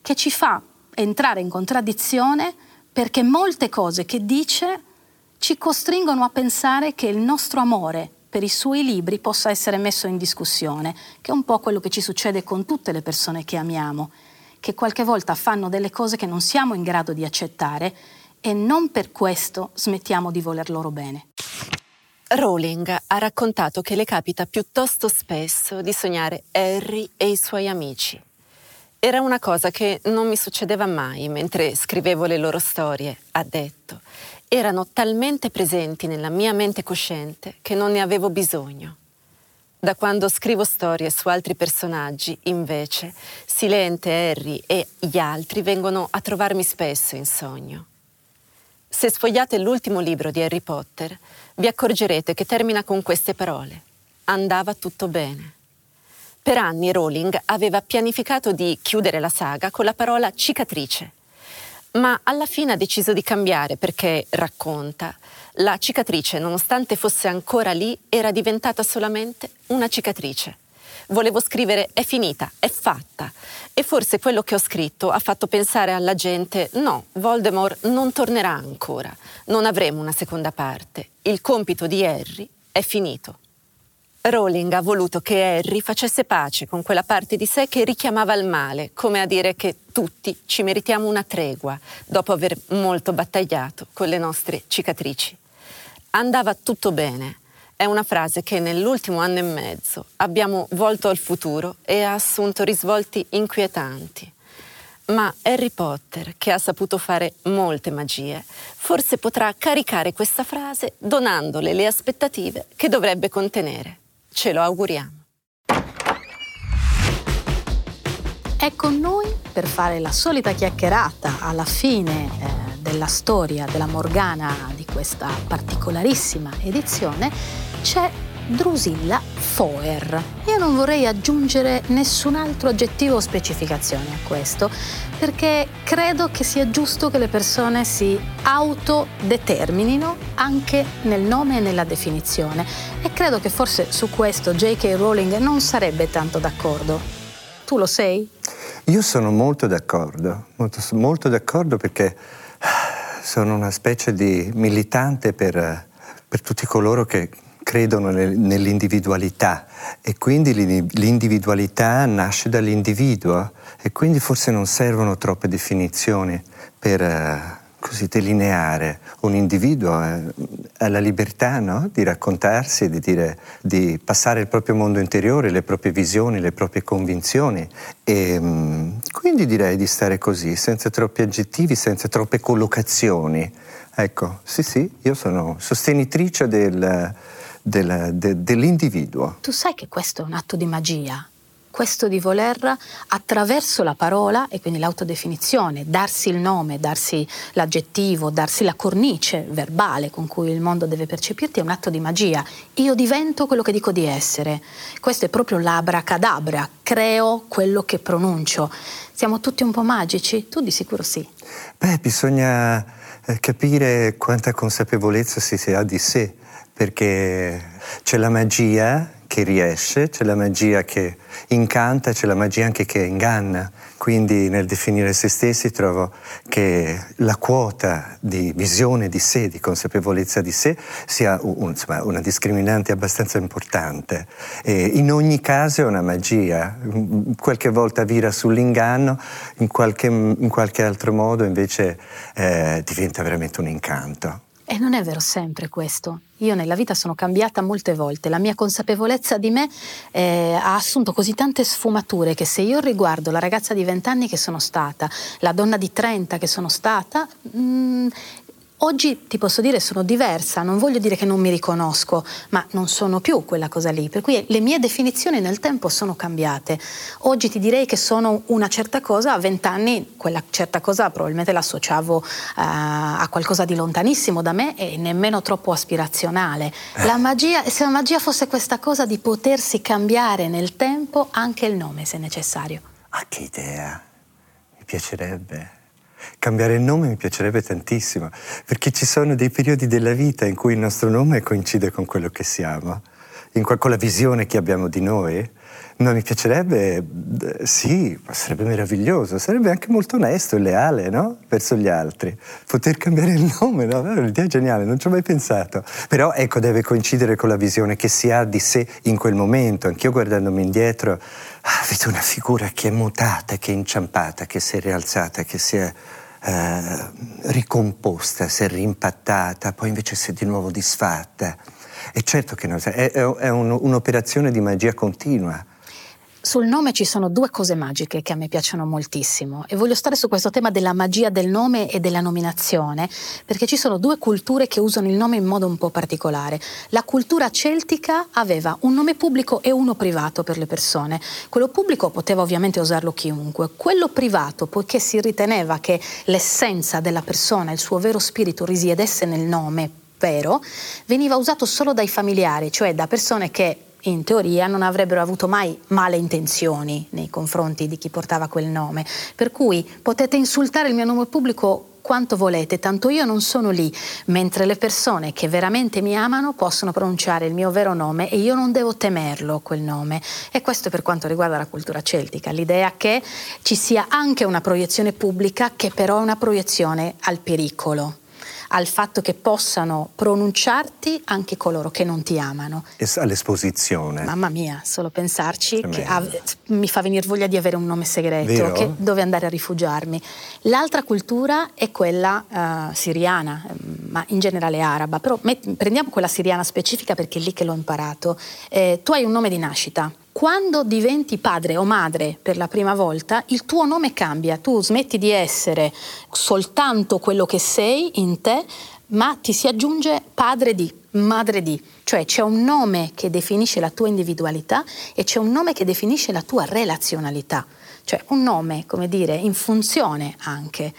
che ci fa entrare in contraddizione perché molte cose che dice ci costringono a pensare che il nostro amore per i suoi libri possa essere messo in discussione, che è un po' quello che ci succede con tutte le persone che amiamo che qualche volta fanno delle cose che non siamo in grado di accettare e non per questo smettiamo di voler loro bene. Rowling ha raccontato che le capita piuttosto spesso di sognare Harry e i suoi amici. Era una cosa che non mi succedeva mai mentre scrivevo le loro storie, ha detto. Erano talmente presenti nella mia mente cosciente che non ne avevo bisogno. Da quando scrivo storie su altri personaggi, invece, Silente, Harry e gli altri vengono a trovarmi spesso in sogno. Se sfogliate l'ultimo libro di Harry Potter, vi accorgerete che termina con queste parole. Andava tutto bene. Per anni Rowling aveva pianificato di chiudere la saga con la parola cicatrice, ma alla fine ha deciso di cambiare perché, racconta, la cicatrice, nonostante fosse ancora lì, era diventata solamente una cicatrice. Volevo scrivere è finita, è fatta. E forse quello che ho scritto ha fatto pensare alla gente no, Voldemort non tornerà ancora, non avremo una seconda parte. Il compito di Harry è finito. Rowling ha voluto che Harry facesse pace con quella parte di sé che richiamava il male, come a dire che tutti ci meritiamo una tregua dopo aver molto battagliato con le nostre cicatrici. Andava tutto bene. È una frase che nell'ultimo anno e mezzo abbiamo volto al futuro e ha assunto risvolti inquietanti. Ma Harry Potter, che ha saputo fare molte magie, forse potrà caricare questa frase donandole le aspettative che dovrebbe contenere. Ce lo auguriamo. È con noi per fare la solita chiacchierata alla fine eh, della storia della Morgana di questa particolarissima edizione c'è Drusilla Foer. Io non vorrei aggiungere nessun altro aggettivo o specificazione a questo, perché credo che sia giusto che le persone si autodeterminino anche nel nome e nella definizione. E credo che forse su questo J.K. Rowling non sarebbe tanto d'accordo. Tu lo sei? Io sono molto d'accordo, molto, molto d'accordo perché sono una specie di militante per, per tutti coloro che credono nell'individualità. E quindi l'individualità nasce dall'individuo e quindi forse non servono troppe definizioni per eh, così delineare un individuo eh, ha la libertà no? di raccontarsi, di, dire, di, passare il proprio mondo interiore, le proprie visioni, le proprie convinzioni e mm, quindi direi di stare così, senza troppi aggettivi, senza troppe collocazioni. Ecco, sì sì, io sono sostenitrice del, del, de, dell'individuo. Tu sai che questo è un atto di magia? Questo di voler attraverso la parola e quindi l'autodefinizione, darsi il nome, darsi l'aggettivo, darsi la cornice verbale con cui il mondo deve percepirti è un atto di magia. Io divento quello che dico di essere. Questo è proprio l'abracadabra, creo quello che pronuncio. Siamo tutti un po' magici? Tu di sicuro sì. Beh, bisogna eh, capire quanta consapevolezza si ha di sé, perché c'è la magia che riesce, c'è la magia che incanta, c'è la magia anche che inganna. Quindi nel definire se stessi trovo che la quota di visione di sé, di consapevolezza di sé, sia un, insomma, una discriminante abbastanza importante. E in ogni caso è una magia, qualche volta vira sull'inganno, in qualche, in qualche altro modo invece eh, diventa veramente un incanto. E non è vero sempre questo. Io nella vita sono cambiata molte volte, la mia consapevolezza di me eh, ha assunto così tante sfumature che se io riguardo la ragazza di 20 anni che sono stata, la donna di 30 che sono stata, mh, mm, Oggi ti posso dire sono diversa, non voglio dire che non mi riconosco, ma non sono più quella cosa lì, per cui le mie definizioni nel tempo sono cambiate. Oggi ti direi che sono una certa cosa, a vent'anni quella certa cosa probabilmente l'associavo uh, a qualcosa di lontanissimo da me e nemmeno troppo aspirazionale. La magia, se la magia fosse questa cosa di potersi cambiare nel tempo anche il nome se necessario. Ah, che idea! Mi piacerebbe. Cambiare il nome mi piacerebbe tantissimo, perché ci sono dei periodi della vita in cui il nostro nome coincide con quello che siamo, in, con la visione che abbiamo di noi. Ma mi piacerebbe, sì, sarebbe meraviglioso, sarebbe anche molto onesto e leale, no? Verso gli altri. Poter cambiare il nome, no? È un'idea geniale, non ci ho mai pensato. Però ecco, deve coincidere con la visione che si ha di sé in quel momento. Anch'io guardandomi indietro, ah, vedo una figura che è mutata, che è inciampata, che si è rialzata, che si è eh, ricomposta, si è rimpattata, poi invece si è di nuovo disfatta. E certo che no, è, è un, un'operazione di magia continua. Sul nome ci sono due cose magiche che a me piacciono moltissimo e voglio stare su questo tema della magia del nome e della nominazione perché ci sono due culture che usano il nome in modo un po' particolare. La cultura celtica aveva un nome pubblico e uno privato per le persone. Quello pubblico poteva ovviamente usarlo chiunque. Quello privato, poiché si riteneva che l'essenza della persona, il suo vero spirito risiedesse nel nome vero, veniva usato solo dai familiari, cioè da persone che in teoria non avrebbero avuto mai male intenzioni nei confronti di chi portava quel nome. Per cui potete insultare il mio nome pubblico quanto volete, tanto io non sono lì, mentre le persone che veramente mi amano possono pronunciare il mio vero nome e io non devo temerlo quel nome. E questo per quanto riguarda la cultura celtica, l'idea che ci sia anche una proiezione pubblica che però è una proiezione al pericolo al fatto che possano pronunciarti anche coloro che non ti amano. E all'esposizione. Mamma mia, solo pensarci che ave- mi fa venire voglia di avere un nome segreto, che, dove andare a rifugiarmi. L'altra cultura è quella uh, siriana, mm, ma in generale araba, però met- prendiamo quella siriana specifica perché è lì che l'ho imparato. Eh, tu hai un nome di nascita, quando diventi padre o madre per la prima volta, il tuo nome cambia, tu smetti di essere soltanto quello che sei in te, ma ti si aggiunge padre di, madre di, cioè c'è un nome che definisce la tua individualità e c'è un nome che definisce la tua relazionalità, cioè un nome, come dire, in funzione anche.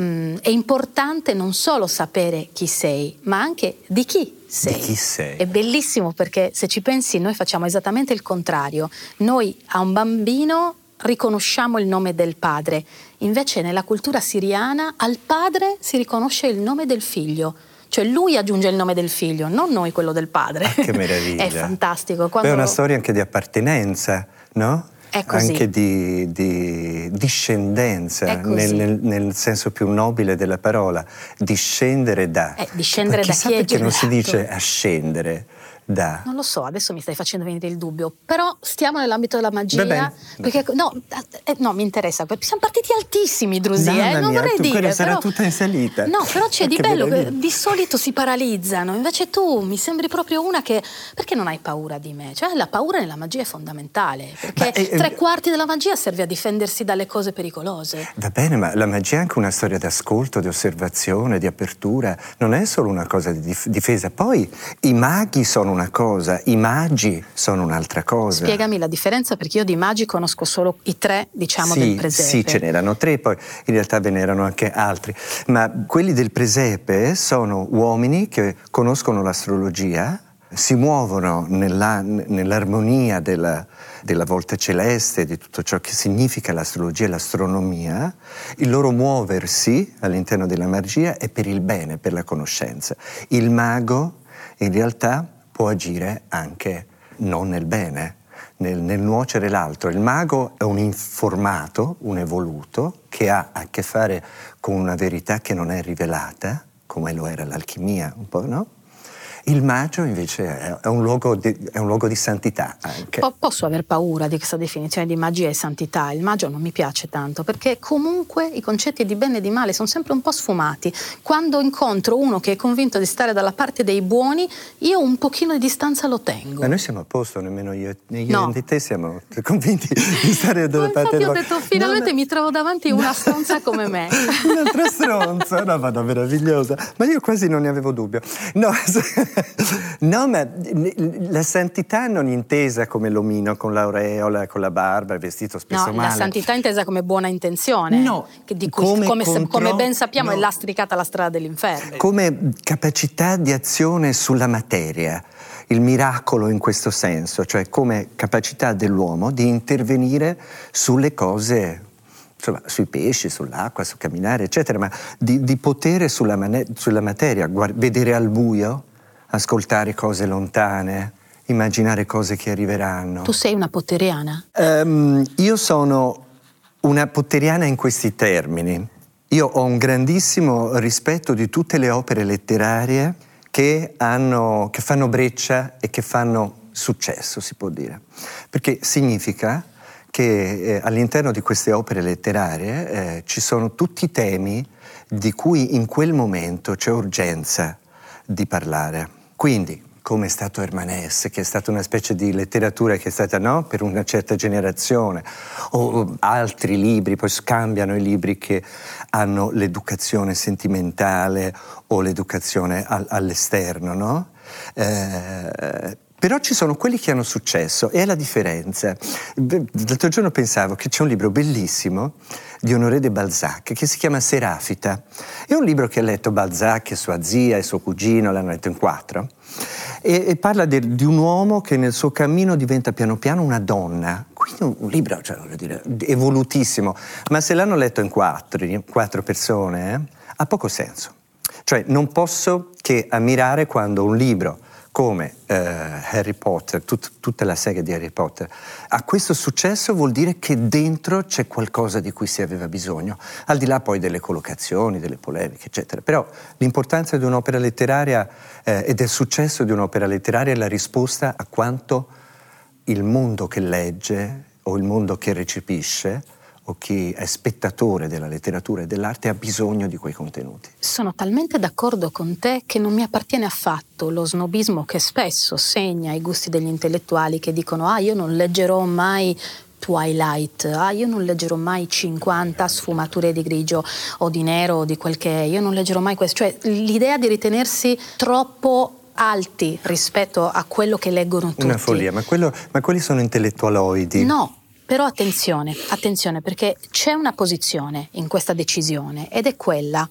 Mm, è importante non solo sapere chi sei, ma anche di chi sei. Di chi sei. È bellissimo perché se ci pensi noi facciamo esattamente il contrario. Noi a un bambino riconosciamo il nome del padre, invece nella cultura siriana al padre si riconosce il nome del figlio. Cioè lui aggiunge il nome del figlio, non noi quello del padre. Ah, che meraviglia. È fantastico. Quando... È una storia anche di appartenenza, no? Anche di, di discendenza nel, nel, nel, senso più nobile della parola, discendere da. Eh, discendere da chi è perché non si dice ascendere da? Non lo so, adesso mi stai facendo venire il dubbio, però stiamo nell'ambito della magia. Beh, perché, no, eh, no, mi interessa, siamo partiti altissimi, Drusi, eh, non vorrei tu, dire. Sarà tutta in salita. No, però c'è di bello, di solito si paralizzano, invece tu mi sembri proprio una che... Perché non hai paura di me? Cioè la paura nella magia è fondamentale, perché ma, eh, tre quarti della magia serve a difendersi dalle cose pericolose. Va bene, ma la magia è anche una storia d'ascolto, di osservazione, di apertura, non è solo una cosa di difesa. Poi i maghi sono una cosa, i magi sono un'altra cosa. Spiegami la differenza perché io di magi conosco solo i tre, diciamo, sì, del presepe. Sì, ce n'erano tre, poi in realtà ve n'erano anche altri, ma quelli del presepe sono uomini che conoscono l'astrologia, si muovono nella, nell'armonia della, della volta celeste, di tutto ciò che significa l'astrologia e l'astronomia, il loro muoversi all'interno della magia è per il bene, per la conoscenza. Il mago in realtà può agire anche non nel bene, nel, nel, nuocere l'altro. Il mago è un informato, un evoluto, che ha a che fare con una verità che non è rivelata, come lo era l'alchimia, un po', no? Il magio invece è un luogo di, è un luogo di santità anche. Po- posso aver paura di questa definizione di magia e santità. Il magio non mi piace tanto perché comunque i concetti di bene e di male sono sempre un po' sfumati. Quando incontro uno che è convinto di stare dalla parte dei buoni, io un pochino di distanza lo tengo. Ma noi siamo a posto, nemmeno io, io no. e te siamo convinti di stare dalla parte dei buoni. ho detto finalmente no, mi trovo davanti no. una stronza come me. Un'altra stronza, una vada meravigliosa. Ma io quasi non ne avevo dubbio. No, no, ma la santità non intesa come l'omino con l'aureola, con la barba, il vestito spesso no, male. la santità intesa come buona intenzione. No, cui, come, come, contro... come, ben sappiamo no. è lastricata la strada dell'inferno. Come capacità di azione sulla materia il miracolo in questo senso, cioè come capacità dell'uomo di intervenire sulle cose, insomma, sui pesci, sull'acqua, su camminare, eccetera, ma di, di potere sulla, man- sulla materia, guard- vedere al buio, ascoltare cose lontane, immaginare cose che arriveranno. Tu sei una potteriana? Um, io sono una potteriana in questi termini. Io ho un grandissimo rispetto di tutte le opere letterarie che, hanno, che fanno breccia e che fanno successo, si può dire. Perché significa che eh, all'interno di queste opere letterarie eh, ci sono tutti i temi di cui in quel momento c'è urgenza di parlare. Quindi, come è stato Hermanès, che è stata una specie di letteratura che è stata no, per una certa generazione, o altri libri, poi scambiano i libri che hanno l'educazione sentimentale o l'educazione all- all'esterno, no? Eh, però ci sono quelli che hanno successo e è la differenza. L'altro giorno pensavo che c'è un libro bellissimo di Honoré de Balzac che si chiama Serafita. È un libro che ha letto Balzac e sua zia e suo cugino, l'hanno letto in quattro, e, e parla de, di un uomo che nel suo cammino diventa piano piano una donna. Quindi un, un libro, cioè, dire, evolutissimo, ma se l'hanno letto in quattro, in quattro persone, eh, ha poco senso. Cioè non posso che ammirare quando un libro come eh, Harry Potter, tut, tutta la serie di Harry Potter, ha questo successo vuol dire che dentro c'è qualcosa di cui si aveva bisogno, al di là poi delle collocazioni, delle polemiche, eccetera. Però l'importanza di un'opera letteraria eh, e del successo di un'opera letteraria è la risposta a quanto il mondo che legge o il mondo che recepisce o chi è spettatore della letteratura e dell'arte ha bisogno di quei contenuti. Sono talmente d'accordo con te che non mi appartiene affatto lo snobismo che spesso segna i gusti degli intellettuali che dicono ah io non leggerò mai Twilight, ah io non leggerò mai 50 sfumature di grigio o di nero o di quel che è, io non leggerò mai questo, cioè l'idea di ritenersi troppo alti rispetto a quello che leggono tutti. Una follia, ma, quello, ma quelli sono intellettualoidi. No, però attenzione, attenzione perché c'è una posizione in questa decisione ed è quella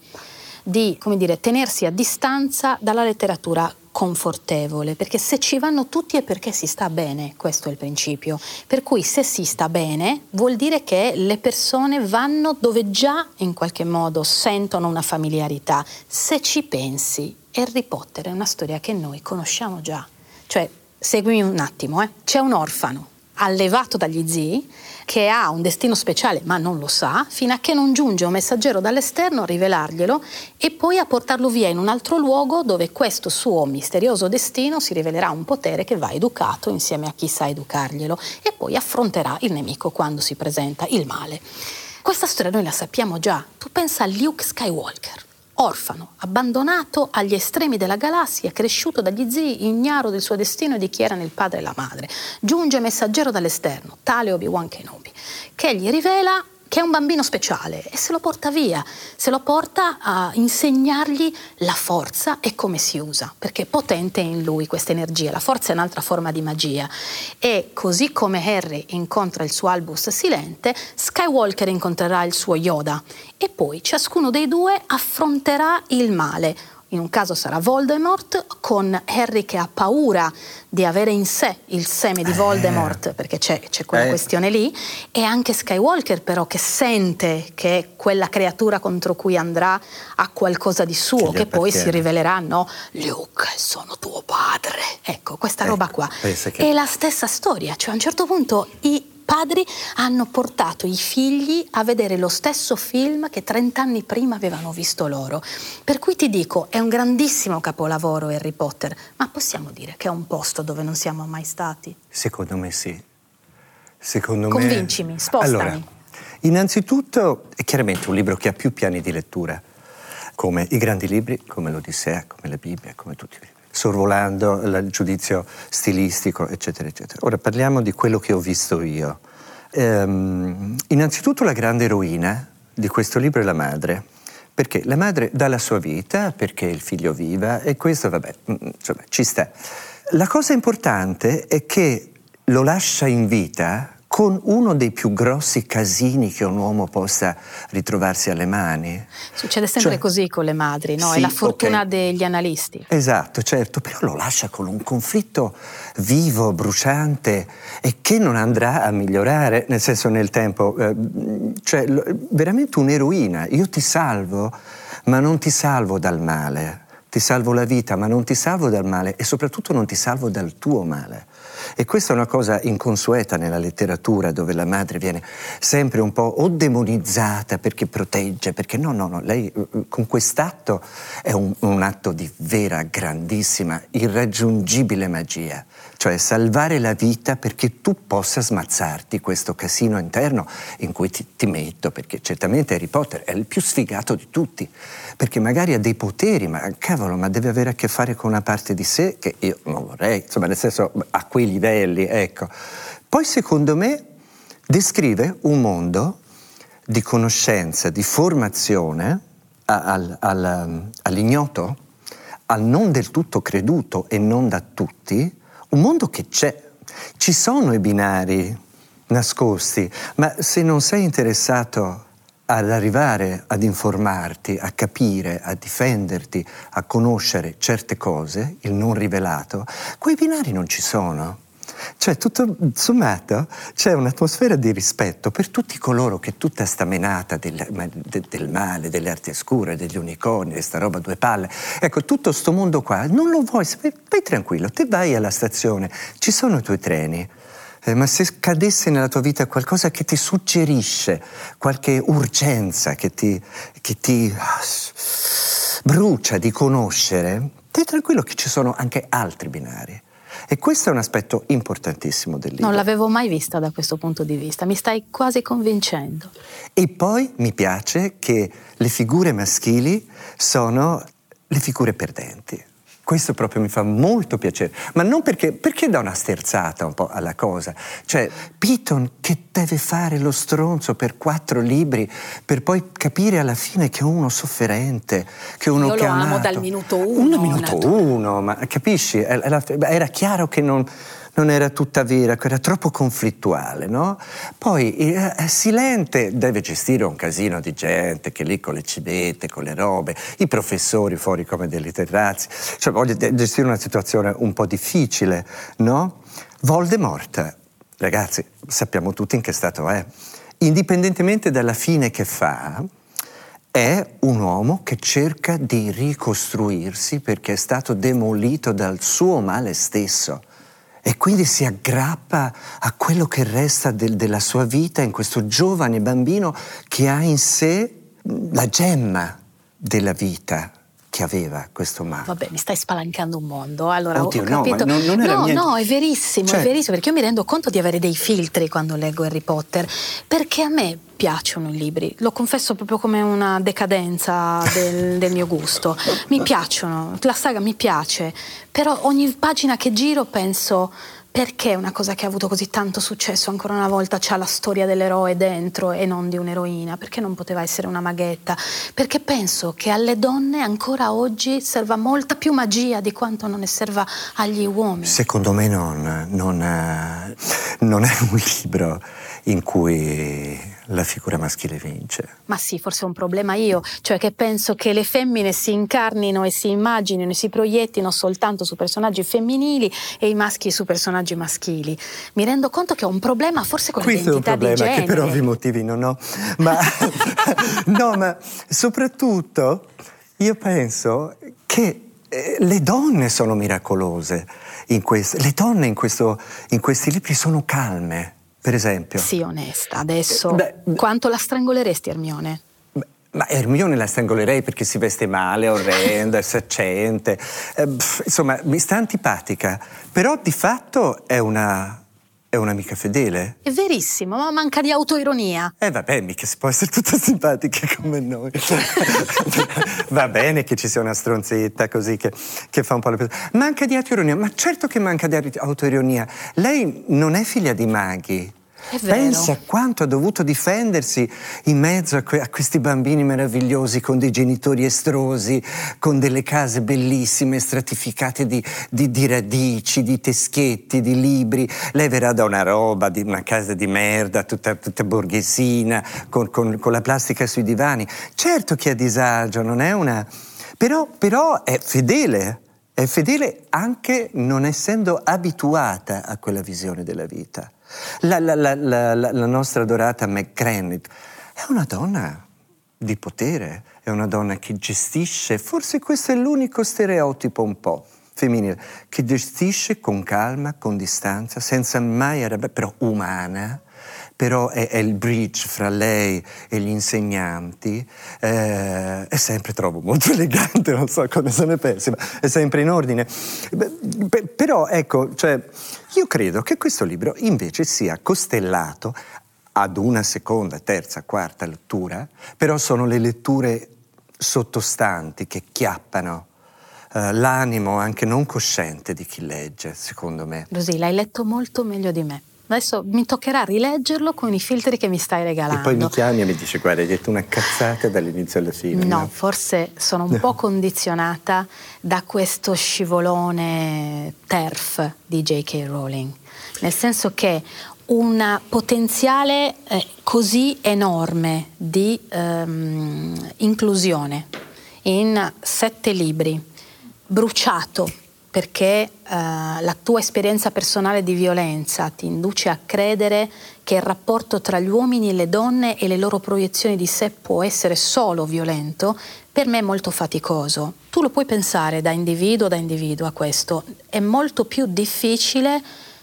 di dire, tenersi a distanza dalla letteratura confortevole, perché se ci vanno tutti è perché si sta bene, questo è il principio. Per cui se si sta bene vuol dire che le persone vanno dove già in qualche modo sentono una familiarità. Se ci pensi, Harry Potter è una storia che noi conosciamo già. Cioè, seguimi un attimo, eh. c'è un orfano allevato dagli zii, che ha un destino speciale ma non lo sa, fino a che non giunge un messaggero dall'esterno a rivelarglielo e poi a portarlo via in un altro luogo dove questo suo misterioso destino si rivelerà un potere che va educato insieme a chi sa educarglielo e poi affronterà il nemico quando si presenta il male. Questa storia noi la sappiamo già. Tu pensa a Luke Skywalker orfano, abbandonato agli estremi della galassia, cresciuto dagli zii, ignaro del suo destino e di chi erano il padre e la madre. Giunge messaggero dall'esterno, tale Obi-Wan Kenobi, che gli rivela che è un bambino speciale e se lo porta via, se lo porta a insegnargli la forza e come si usa, perché è potente in lui questa energia. La forza è un'altra forma di magia e così come Harry incontra il suo Albus Silente, Skywalker incontrerà il suo Yoda e poi ciascuno dei due affronterà il male in un caso sarà Voldemort, con Harry che ha paura di avere in sé il seme di Voldemort, eh. perché c'è, c'è quella eh. questione lì, e anche Skywalker però che sente che quella creatura contro cui andrà ha qualcosa di suo, che poi si rivelerà, no, Luke, sono tuo padre. Ecco, questa ecco, roba qua. Che... È la stessa storia, cioè a un certo punto i padri hanno portato i figli a vedere lo stesso film che 30 anni prima avevano visto loro. Per cui ti dico, è un grandissimo capolavoro Harry Potter, ma possiamo dire che è un posto dove non siamo mai stati? Secondo me sì. Secondo Convincimi, me... spostami. Allora, innanzitutto è chiaramente un libro che ha più piani di lettura, come i grandi libri, come l'Odissea, come la Bibbia, come tutti i libri sorvolando il giudizio stilistico, eccetera, eccetera. Ora parliamo di quello che ho visto io. Ehm, innanzitutto la grande eroina di questo libro è la madre, perché la madre dà la sua vita perché il figlio viva e questo, vabbè, mm, insomma, ci sta. La cosa importante è che lo lascia in vita con uno dei più grossi casini che un uomo possa ritrovarsi alle mani. Succede sempre cioè, così con le madri, no? Sì, È la fortuna okay. degli analisti. Esatto, certo, però lo lascia con un conflitto vivo, bruciante e che non andrà a migliorare, nel senso nel tempo, eh, cioè veramente un'eroina. Io ti salvo, ma non ti salvo dal male. Ti salvo la vita, ma non ti salvo dal male e soprattutto non ti salvo dal tuo male. E questa è una cosa inconsueta nella letteratura dove la madre viene sempre un po' o demonizzata perché protegge, perché no, no, no, lei eh, eh, con quest'atto è un, un atto di vera, grandissima, irraggiungibile magia, cioè salvare la vita perché tu possa smazzarti questo casino interno in cui ti, ti metto, perché certamente Harry Potter è il più sfigato di tutti, perché magari ha dei poteri, ma cavolo, ma deve avere a che fare con una parte di sé che io non vorrei, insomma, nel senso a quei livelli, ecco. Poi secondo me descrive un mondo di conoscenza, di formazione al, al, all'ignoto, al non del tutto creduto e non da tutti, un mondo che c'è. Ci sono i binari nascosti, ma se non sei interessato ad arrivare ad informarti, a capire, a difenderti, a conoscere certe cose, il non rivelato, quei binari non ci sono. Cioè, tutto sommato, c'è un'atmosfera di rispetto per tutti coloro che tutta sta menata del, del male, delle arti oscure, degli unicorni, di sta roba due palle. Ecco, tutto sto mondo qua, non lo vuoi, vai tranquillo, te vai alla stazione, ci sono i tuoi treni. Eh, ma se cadesse nella tua vita qualcosa che ti suggerisce, qualche urgenza che ti, che ti brucia di conoscere, stai tranquillo che ci sono anche altri binari. E questo è un aspetto importantissimo del libro. Non l'avevo mai vista da questo punto di vista, mi stai quasi convincendo. E poi mi piace che le figure maschili sono le figure perdenti. Questo proprio mi fa molto piacere, ma non perché, perché dà una sterzata un po' alla cosa. Cioè, Piton che deve fare lo stronzo per quattro libri per poi capire alla fine che è uno sofferente, che è uno Io che lo amo amato. dal minuto uno. Un minuto uno, ma capisci? Era chiaro che non non era tutta vera, era troppo conflittuale, no? Poi eh, Silente deve gestire un casino di gente che lì con le civette, con le robe, i professori fuori come dei terrazzi, cioè voglio gestire una situazione un po' difficile, no? Voldemort, ragazzi, sappiamo tutti in che stato è. Indipendentemente dalla fine che fa, è un uomo che cerca di ricostruirsi perché è stato demolito dal suo male stesso e quindi si aggrappa a quello che resta del, della sua vita in questo giovane bambino che ha in sé la gemma della vita che aveva questo male. Vabbè, mi stai spalancando un mondo. Allora, Oddio, ho capito. No, non, non no, no, è verissimo, cioè... è verissimo, perché io mi rendo conto di avere dei filtri quando leggo Harry Potter, perché a me piacciono i libri, lo confesso proprio come una decadenza del, del mio gusto. Mi piacciono, la saga mi piace, però ogni pagina che giro penso perché una cosa che ha avuto così tanto successo ancora una volta c'ha la storia dell'eroe dentro e non di un'eroina? Perché non poteva essere una maghetta? Perché penso che alle donne ancora oggi serva molta più magia di quanto non ne serva agli uomini. Secondo me non, non, non è un libro in cui la figura maschile vince. Ma sì, forse è un problema io, cioè che penso che le femmine si incarnino e si immaginino e si proiettino soltanto su personaggi femminili e i maschi su personaggi maschili. Mi rendo conto che ho un problema forse con Questo l'identità di genere. Questo è un problema che per ovvi motivi non ho, ma, no, ma soprattutto io penso che eh, le donne sono miracolose in questo, le donne in, questo, in questi libri sono calme, per esempio. Sì, onesta. Adesso, Beh, quanto la strangoleresti Ermione? Ma Ermione la strangolerei perché si veste male, orrenda, è saccente. Eh, insomma, mi sta antipatica. Però di fatto è una, è un'amica fedele. È verissimo, ma manca di autoironia. Eh vabbè, mica si può essere tutte simpatiche come noi. Va bene che ci sia una stronzetta così che, che fa un po' la Manca di autoironia, ma certo che manca di autoironia. Lei non è figlia di maghi. Pensa quanto ha dovuto difendersi in mezzo a, que- a, questi bambini meravigliosi con dei genitori estrosi, con delle case bellissime, stratificate di, di, di radici, di teschetti, di libri. Lei verrà da una roba, di una casa di merda, tutta, tutta borghesina, con, con, con la plastica sui divani. Certo che ha disagio, non è una... Però, però è fedele è fedele anche non essendo abituata a quella visione della vita. La, la, la, la nostra adorata McGranit è una donna di potere, è una donna che gestisce, forse questo è l'unico stereotipo un po' femminile, che gestisce con calma, con distanza, senza mai arrabbiare, però umana, però è, è, il bridge fra lei e gli insegnanti, eh, è sempre trovo molto elegante, non so come se ne pensi, ma è sempre in ordine. Beh, però ecco, cioè, io credo che questo libro invece sia costellato ad una seconda, terza, quarta lettura, però sono le letture sottostanti che chiappano Uh, l'animo anche non cosciente di chi legge, secondo me. Così, l'hai letto molto meglio di me. Adesso mi toccherà rileggerlo con i filtri che mi stai regalando. E poi mi chiami e mi dici, guarda, hai detto una cazzata dall'inizio alla fine. No, no? forse sono un no. po' condizionata da questo scivolone TERF di J.K. Rowling. Nel senso che un potenziale eh, così enorme di ehm, inclusione in sette libri, bruciato perché uh, la tua esperienza personale di violenza ti induce a credere che il rapporto tra gli uomini e le donne e le loro proiezioni di sé può essere solo violento, per me è molto faticoso. Tu lo puoi pensare da individuo da individuo a questo. È molto più difficile,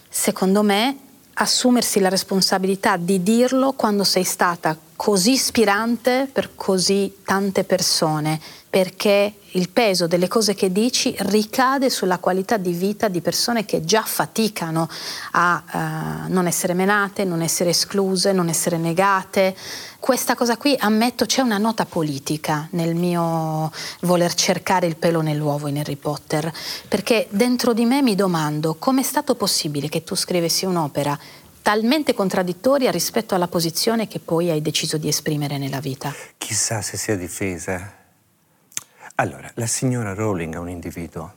secondo me, assumersi la responsabilità di dirlo quando sei stata così ispirante per così tante persone perché il peso delle cose che dici ricade sulla qualità di vita di persone che già faticano a uh, non essere menate, non essere escluse, non essere negate. Questa cosa qui, ammetto, c'è una nota politica nel mio voler cercare il pelo nell'uovo in Harry Potter, perché dentro di me mi domando come è stato possibile che tu scrivessi un'opera talmente contraddittoria rispetto alla posizione che poi hai deciso di esprimere nella vita. Chissà se sia difesa allora, la signora Rowling è un individuo.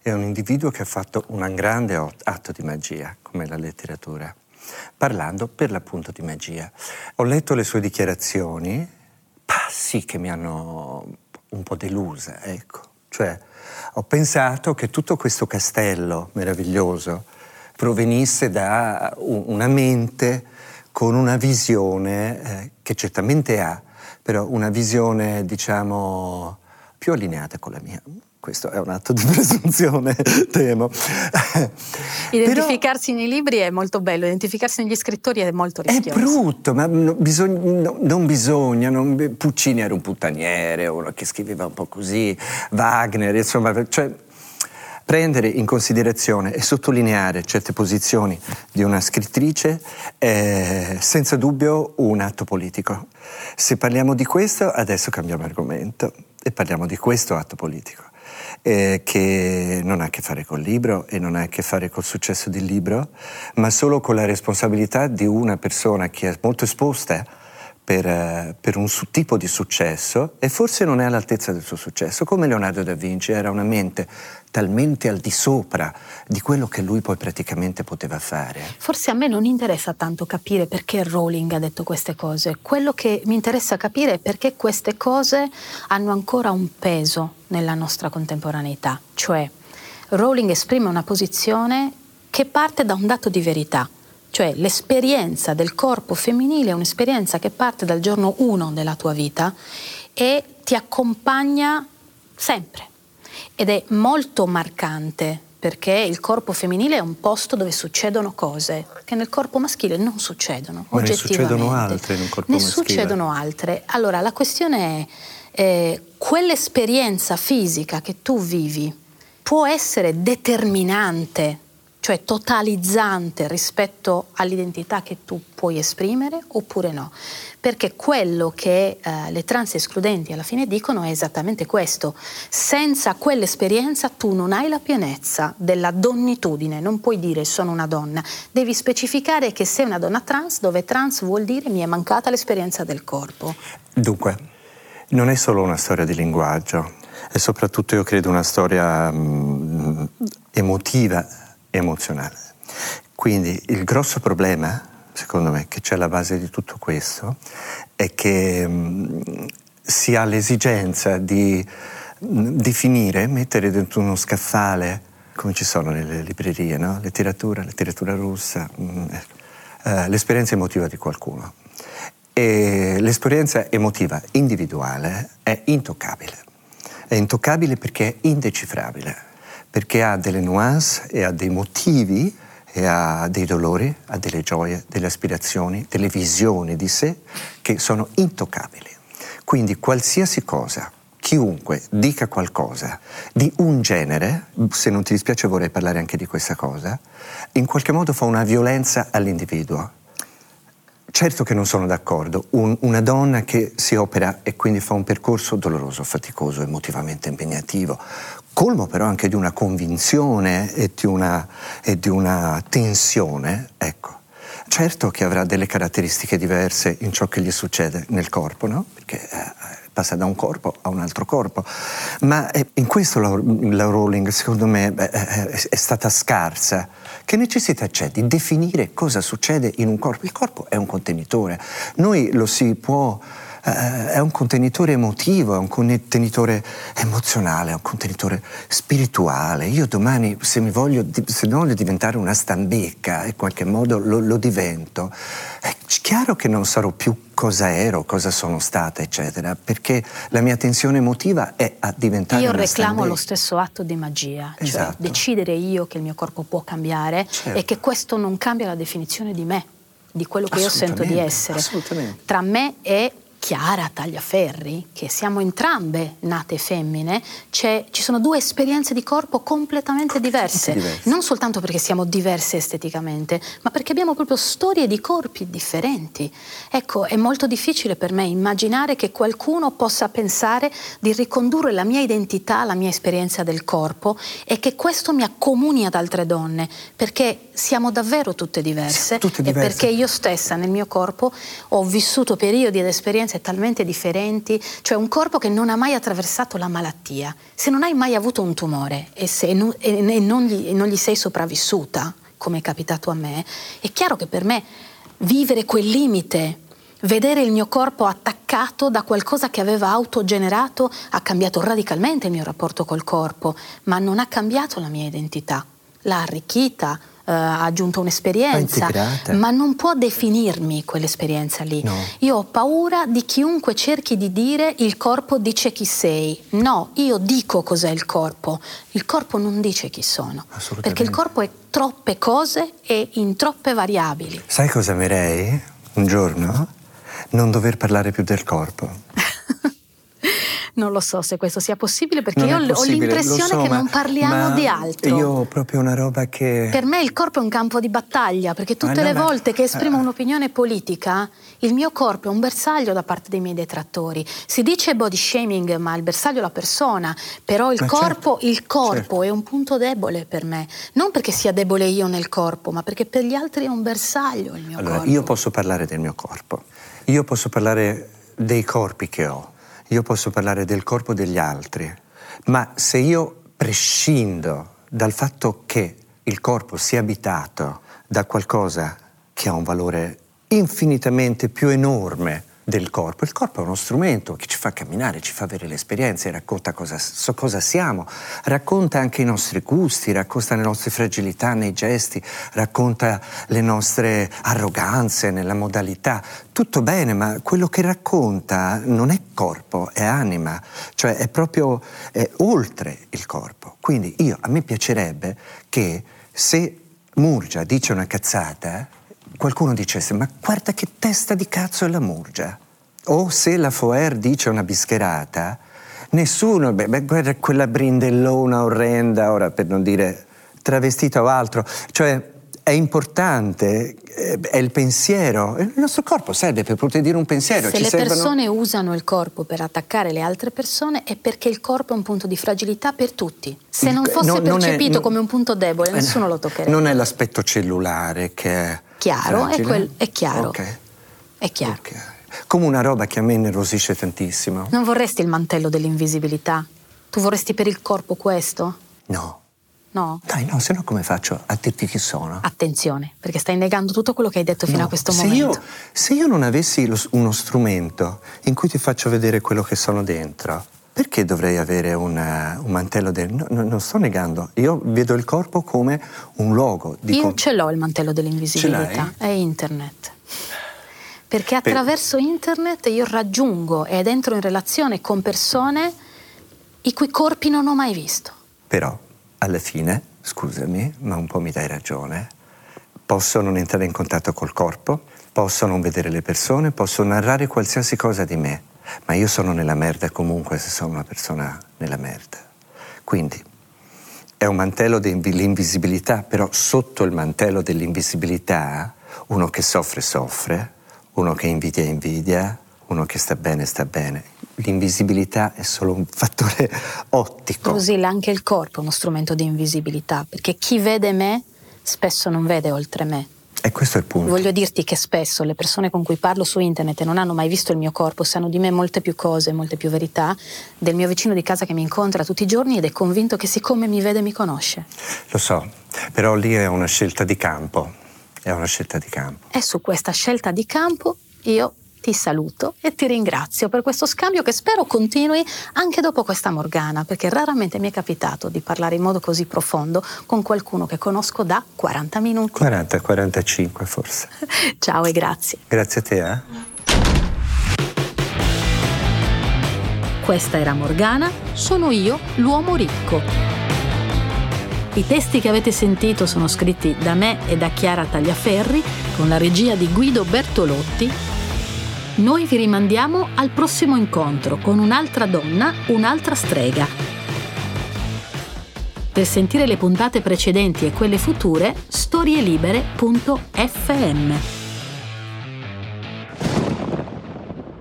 È un individuo che ha fatto un grande atto di magia, come la letteratura, parlando per l'appunto di magia. Ho letto le sue dichiarazioni, passi che mi hanno un po' delusa, ecco. Cioè, ho pensato che tutto questo castello meraviglioso provenisse da una mente con una visione eh, che certamente ha, però una visione, diciamo, più allineate con la mia. Questo è un atto di presunzione, temo. Identificarsi Però, nei libri è molto bello, identificarsi negli scrittori è molto rischioso. È brutto, ma no, bisogna, no, non bisogna. Non, Puccini era un puttaniere, uno che scriveva un po' così, Wagner, insomma, cioè, prendere in considerazione e sottolineare certe posizioni di una scrittrice è senza dubbio un atto politico. Se parliamo di questo, adesso cambiamo argomento e parliamo di questo atto politico. Eh, che non ha a che fare col libro e non ha a che fare col successo del libro, ma solo con la responsabilità di una persona che è molto esposta per, eh, per, un tipo di successo e forse non è all'altezza del suo successo, come Leonardo da Vinci era una mente talmente al di sopra di quello che lui poi praticamente poteva fare. Forse a me non interessa tanto capire perché Rowling ha detto queste cose, quello che mi interessa capire è perché queste cose hanno ancora un peso nella nostra contemporaneità, cioè Rowling esprime una posizione che parte da un dato di verità cioè l'esperienza del corpo femminile è un'esperienza che parte dal giorno 1 della tua vita e ti accompagna sempre. Ed è molto marcante perché il corpo femminile è un posto dove succedono cose che nel corpo maschile non succedono. Ma ne succedono altre un corpo ne maschile. Ne succedono altre. Allora la questione è eh, quell'esperienza fisica che tu vivi può essere determinante cioè totalizzante rispetto all'identità che tu puoi esprimere oppure no. Perché quello che eh, le trans escludenti alla fine dicono è esattamente questo. Senza quell'esperienza tu non hai la pienezza della donnitudine, non puoi dire sono una donna, devi specificare che sei una donna trans, dove trans vuol dire mi è mancata l'esperienza del corpo. Dunque, non è solo una storia di linguaggio, è soprattutto, io credo, una storia mh, emotiva emozionale. Quindi il grosso problema, secondo me, che c'è alla base di tutto questo è che mh, si ha l'esigenza di mh, definire, mettere dentro uno scaffale, come ci sono nelle librerie, no? letteratura, letteratura russa, mh, eh, l'esperienza emotiva di qualcuno. E l'esperienza emotiva individuale è intoccabile. È intoccabile perché è indecifrabile perché ha delle nuance e ha dei motivi e ha dei dolori, ha delle gioie, delle aspirazioni, delle visioni di sé che sono intoccabili. Quindi qualsiasi cosa, chiunque dica qualcosa di un genere, se non ti dispiace vorrei parlare anche di questa cosa, in qualche modo fa una violenza all'individuo. Certo che non sono d'accordo, un, una donna che si opera e quindi fa un percorso doloroso, faticoso, emotivamente impegnativo, colmo però anche di una convinzione e di una, e di una tensione, ecco. Certo che avrà delle caratteristiche diverse in ciò che gli succede nel corpo, no? Perché eh, passa da un corpo a un altro corpo. Ma eh, in questo la, la Rowling, secondo me, eh, è, stata scarsa. Che necessità c'è di definire cosa succede in un corpo? Il corpo è un contenitore. Noi lo si può eh, è un contenitore emotivo, è un contenitore emozionale, è un contenitore spirituale. Io domani, se mi voglio, se voglio diventare una stambecca, in qualche modo lo, lo divento. È chiaro che non sarò più cosa ero, cosa sono stata, eccetera, perché la mia tensione emotiva è a diventare io reclamo lo stesso atto di magia, Esatto. cioè decidere io che il mio corpo può cambiare Certo. e che questo non cambia la definizione di me, di quello che io sento di essere. assolutamente. Tra me e Chiara Tagliaferri, che siamo entrambe nate femmine, c'è- ci sono due esperienze di corpo completamente diverse. diverse. Non soltanto perché siamo diverse esteticamente, ma perché abbiamo proprio storie di corpi differenti. Ecco, è molto difficile per me immaginare che qualcuno possa pensare di ricondurre la mia identità alla mia esperienza del corpo e che questo mi accomuni ad altre donne, perché siamo davvero tutte diverse tutte e diverse. perché io stessa nel mio corpo ho vissuto periodi ed esperienze talmente differenti, cioè un corpo che non ha mai attraversato la malattia. Se non hai mai avuto un tumore e, se non, e- e non gli, e non gli sei sopravvissuta, come è capitato a me, è chiaro che per me vivere quel limite, vedere il mio corpo attaccato da qualcosa che aveva autogenerato, ha cambiato radicalmente il mio rapporto col corpo, ma non ha cambiato la mia identità. L'ha arricchita, eh, ha aggiunto un'esperienza, ma non può definirmi quell'esperienza lì. No. Io ho paura di chiunque cerchi di dire il corpo dice chi sei. No, io dico cos'è il corpo. Il corpo non dice chi sono. Perché il corpo è troppe cose e in troppe variabili. Sai cosa amerei? Un giorno? Non dover parlare più del corpo. Non lo so se questo sia possibile perché Non è io ho l'impressione so, che non parliamo di altro. Io ho proprio una roba che... Per me il corpo è un campo di battaglia, perché tutte le volte che esprimo eh. un'opinione politica, il mio corpo è un bersaglio da parte dei miei detrattori. Si dice body shaming, ma il bersaglio è la persona, però il Ma corpo, certo, il corpo certo. è un punto debole per me. Non perché sia debole io nel corpo, ma perché per gli altri è un bersaglio il mio Allora, corpo. io posso parlare del mio corpo, io posso parlare dei corpi che ho, io posso parlare del corpo degli altri, ma se io prescindo dal fatto che il corpo sia abitato da qualcosa che ha un valore infinitamente più enorme del corpo. Il corpo è uno strumento che ci fa camminare, ci fa avere le esperienze, racconta cosa, so cosa siamo, racconta anche i nostri gusti, racconta le nostre fragilità nei gesti, racconta le nostre arroganze nella modalità. Tutto bene, ma quello che racconta non è corpo, è anima, cioè è proprio è oltre il corpo. Quindi io, a me piacerebbe che se Murgia dice una cazzata, qualcuno dicesse ma guarda che testa di cazzo è la Murgia. O se la Foer dice una bischerata, nessuno, beh, beh, guarda quella brindellona orrenda, ora per non dire travestita o altro, cioè è importante, eh, è il pensiero, il nostro corpo serve per poter dire un pensiero. Se ci le servono- persone usano il corpo per attaccare le altre persone è perché il corpo è un punto di fragilità per tutti. Se non fosse no, non è- percepito no- come un punto debole, Eh, nessuno lo toccherebbe. Non è l'aspetto cellulare che è Chiaro, è, quel- è chiaro. Ok, È chiaro. ok. Come una roba che a me innervosisce tantissimo. Non vorresti il mantello dell'invisibilità? Tu vorresti per il corpo questo? No. No? Dai, no, se no come faccio a dirti chi sono? Attenzione, perché stai negando tutto quello che hai detto fino No, a questo se momento. Io, se io non avessi lo- uno strumento in cui ti faccio vedere quello che sono dentro, perché dovrei avere una- un mantello del... No, no, non sto negando, io vedo il corpo come un luogo di... Io con- ce l'ho il mantello dell'invisibilità, è internet. Perché attraverso internet io raggiungo ed entro in relazione con persone i cui corpi non ho mai visto. Però, alla fine, scusami, ma un po' mi dai ragione, posso non entrare in contatto col corpo, posso non vedere le persone, posso narrare qualsiasi cosa di me, ma io sono nella merda comunque se sono una persona nella merda. Quindi, è un mantello dell'invisibilità, però sotto il mantello dell'invisibilità uno che soffre soffre, uno che invidia invidia, uno che sta bene sta bene. L'invisibilità è solo un fattore ottico. Così anche il corpo è uno strumento di invisibilità, perché chi vede me spesso non vede oltre me. E questo è il punto. Voglio dirti che spesso le persone con cui parlo su internet e non hanno mai visto il mio corpo sanno di me molte più cose, molte più verità del mio vicino di casa che mi incontra tutti i giorni ed è convinto che siccome mi vede mi conosce. Lo so, però lì è una scelta di campo. È una scelta di campo. E su questa scelta di campo io ti saluto e ti ringrazio per questo scambio che spero continui anche dopo questa Morgana, perché raramente mi è capitato di parlare in modo così profondo con qualcuno che conosco da 40 minuti. 40-45 forse. Ciao e grazie. Grazie a te, eh? Questa era Morgana, sono io, l'uomo ricco. I testi che avete sentito sono scritti da me e da Chiara Tagliaferri con la regia di Guido Bertolotti. Noi vi rimandiamo al prossimo incontro con un'altra donna, un'altra strega. Per sentire le puntate precedenti e quelle future, storielibere.fm.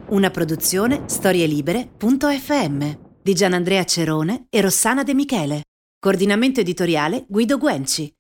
Una produzione storielibere.fm di Gianandrea Cerone e Rossana De Michele. Coordinamento editoriale Guido Guenci.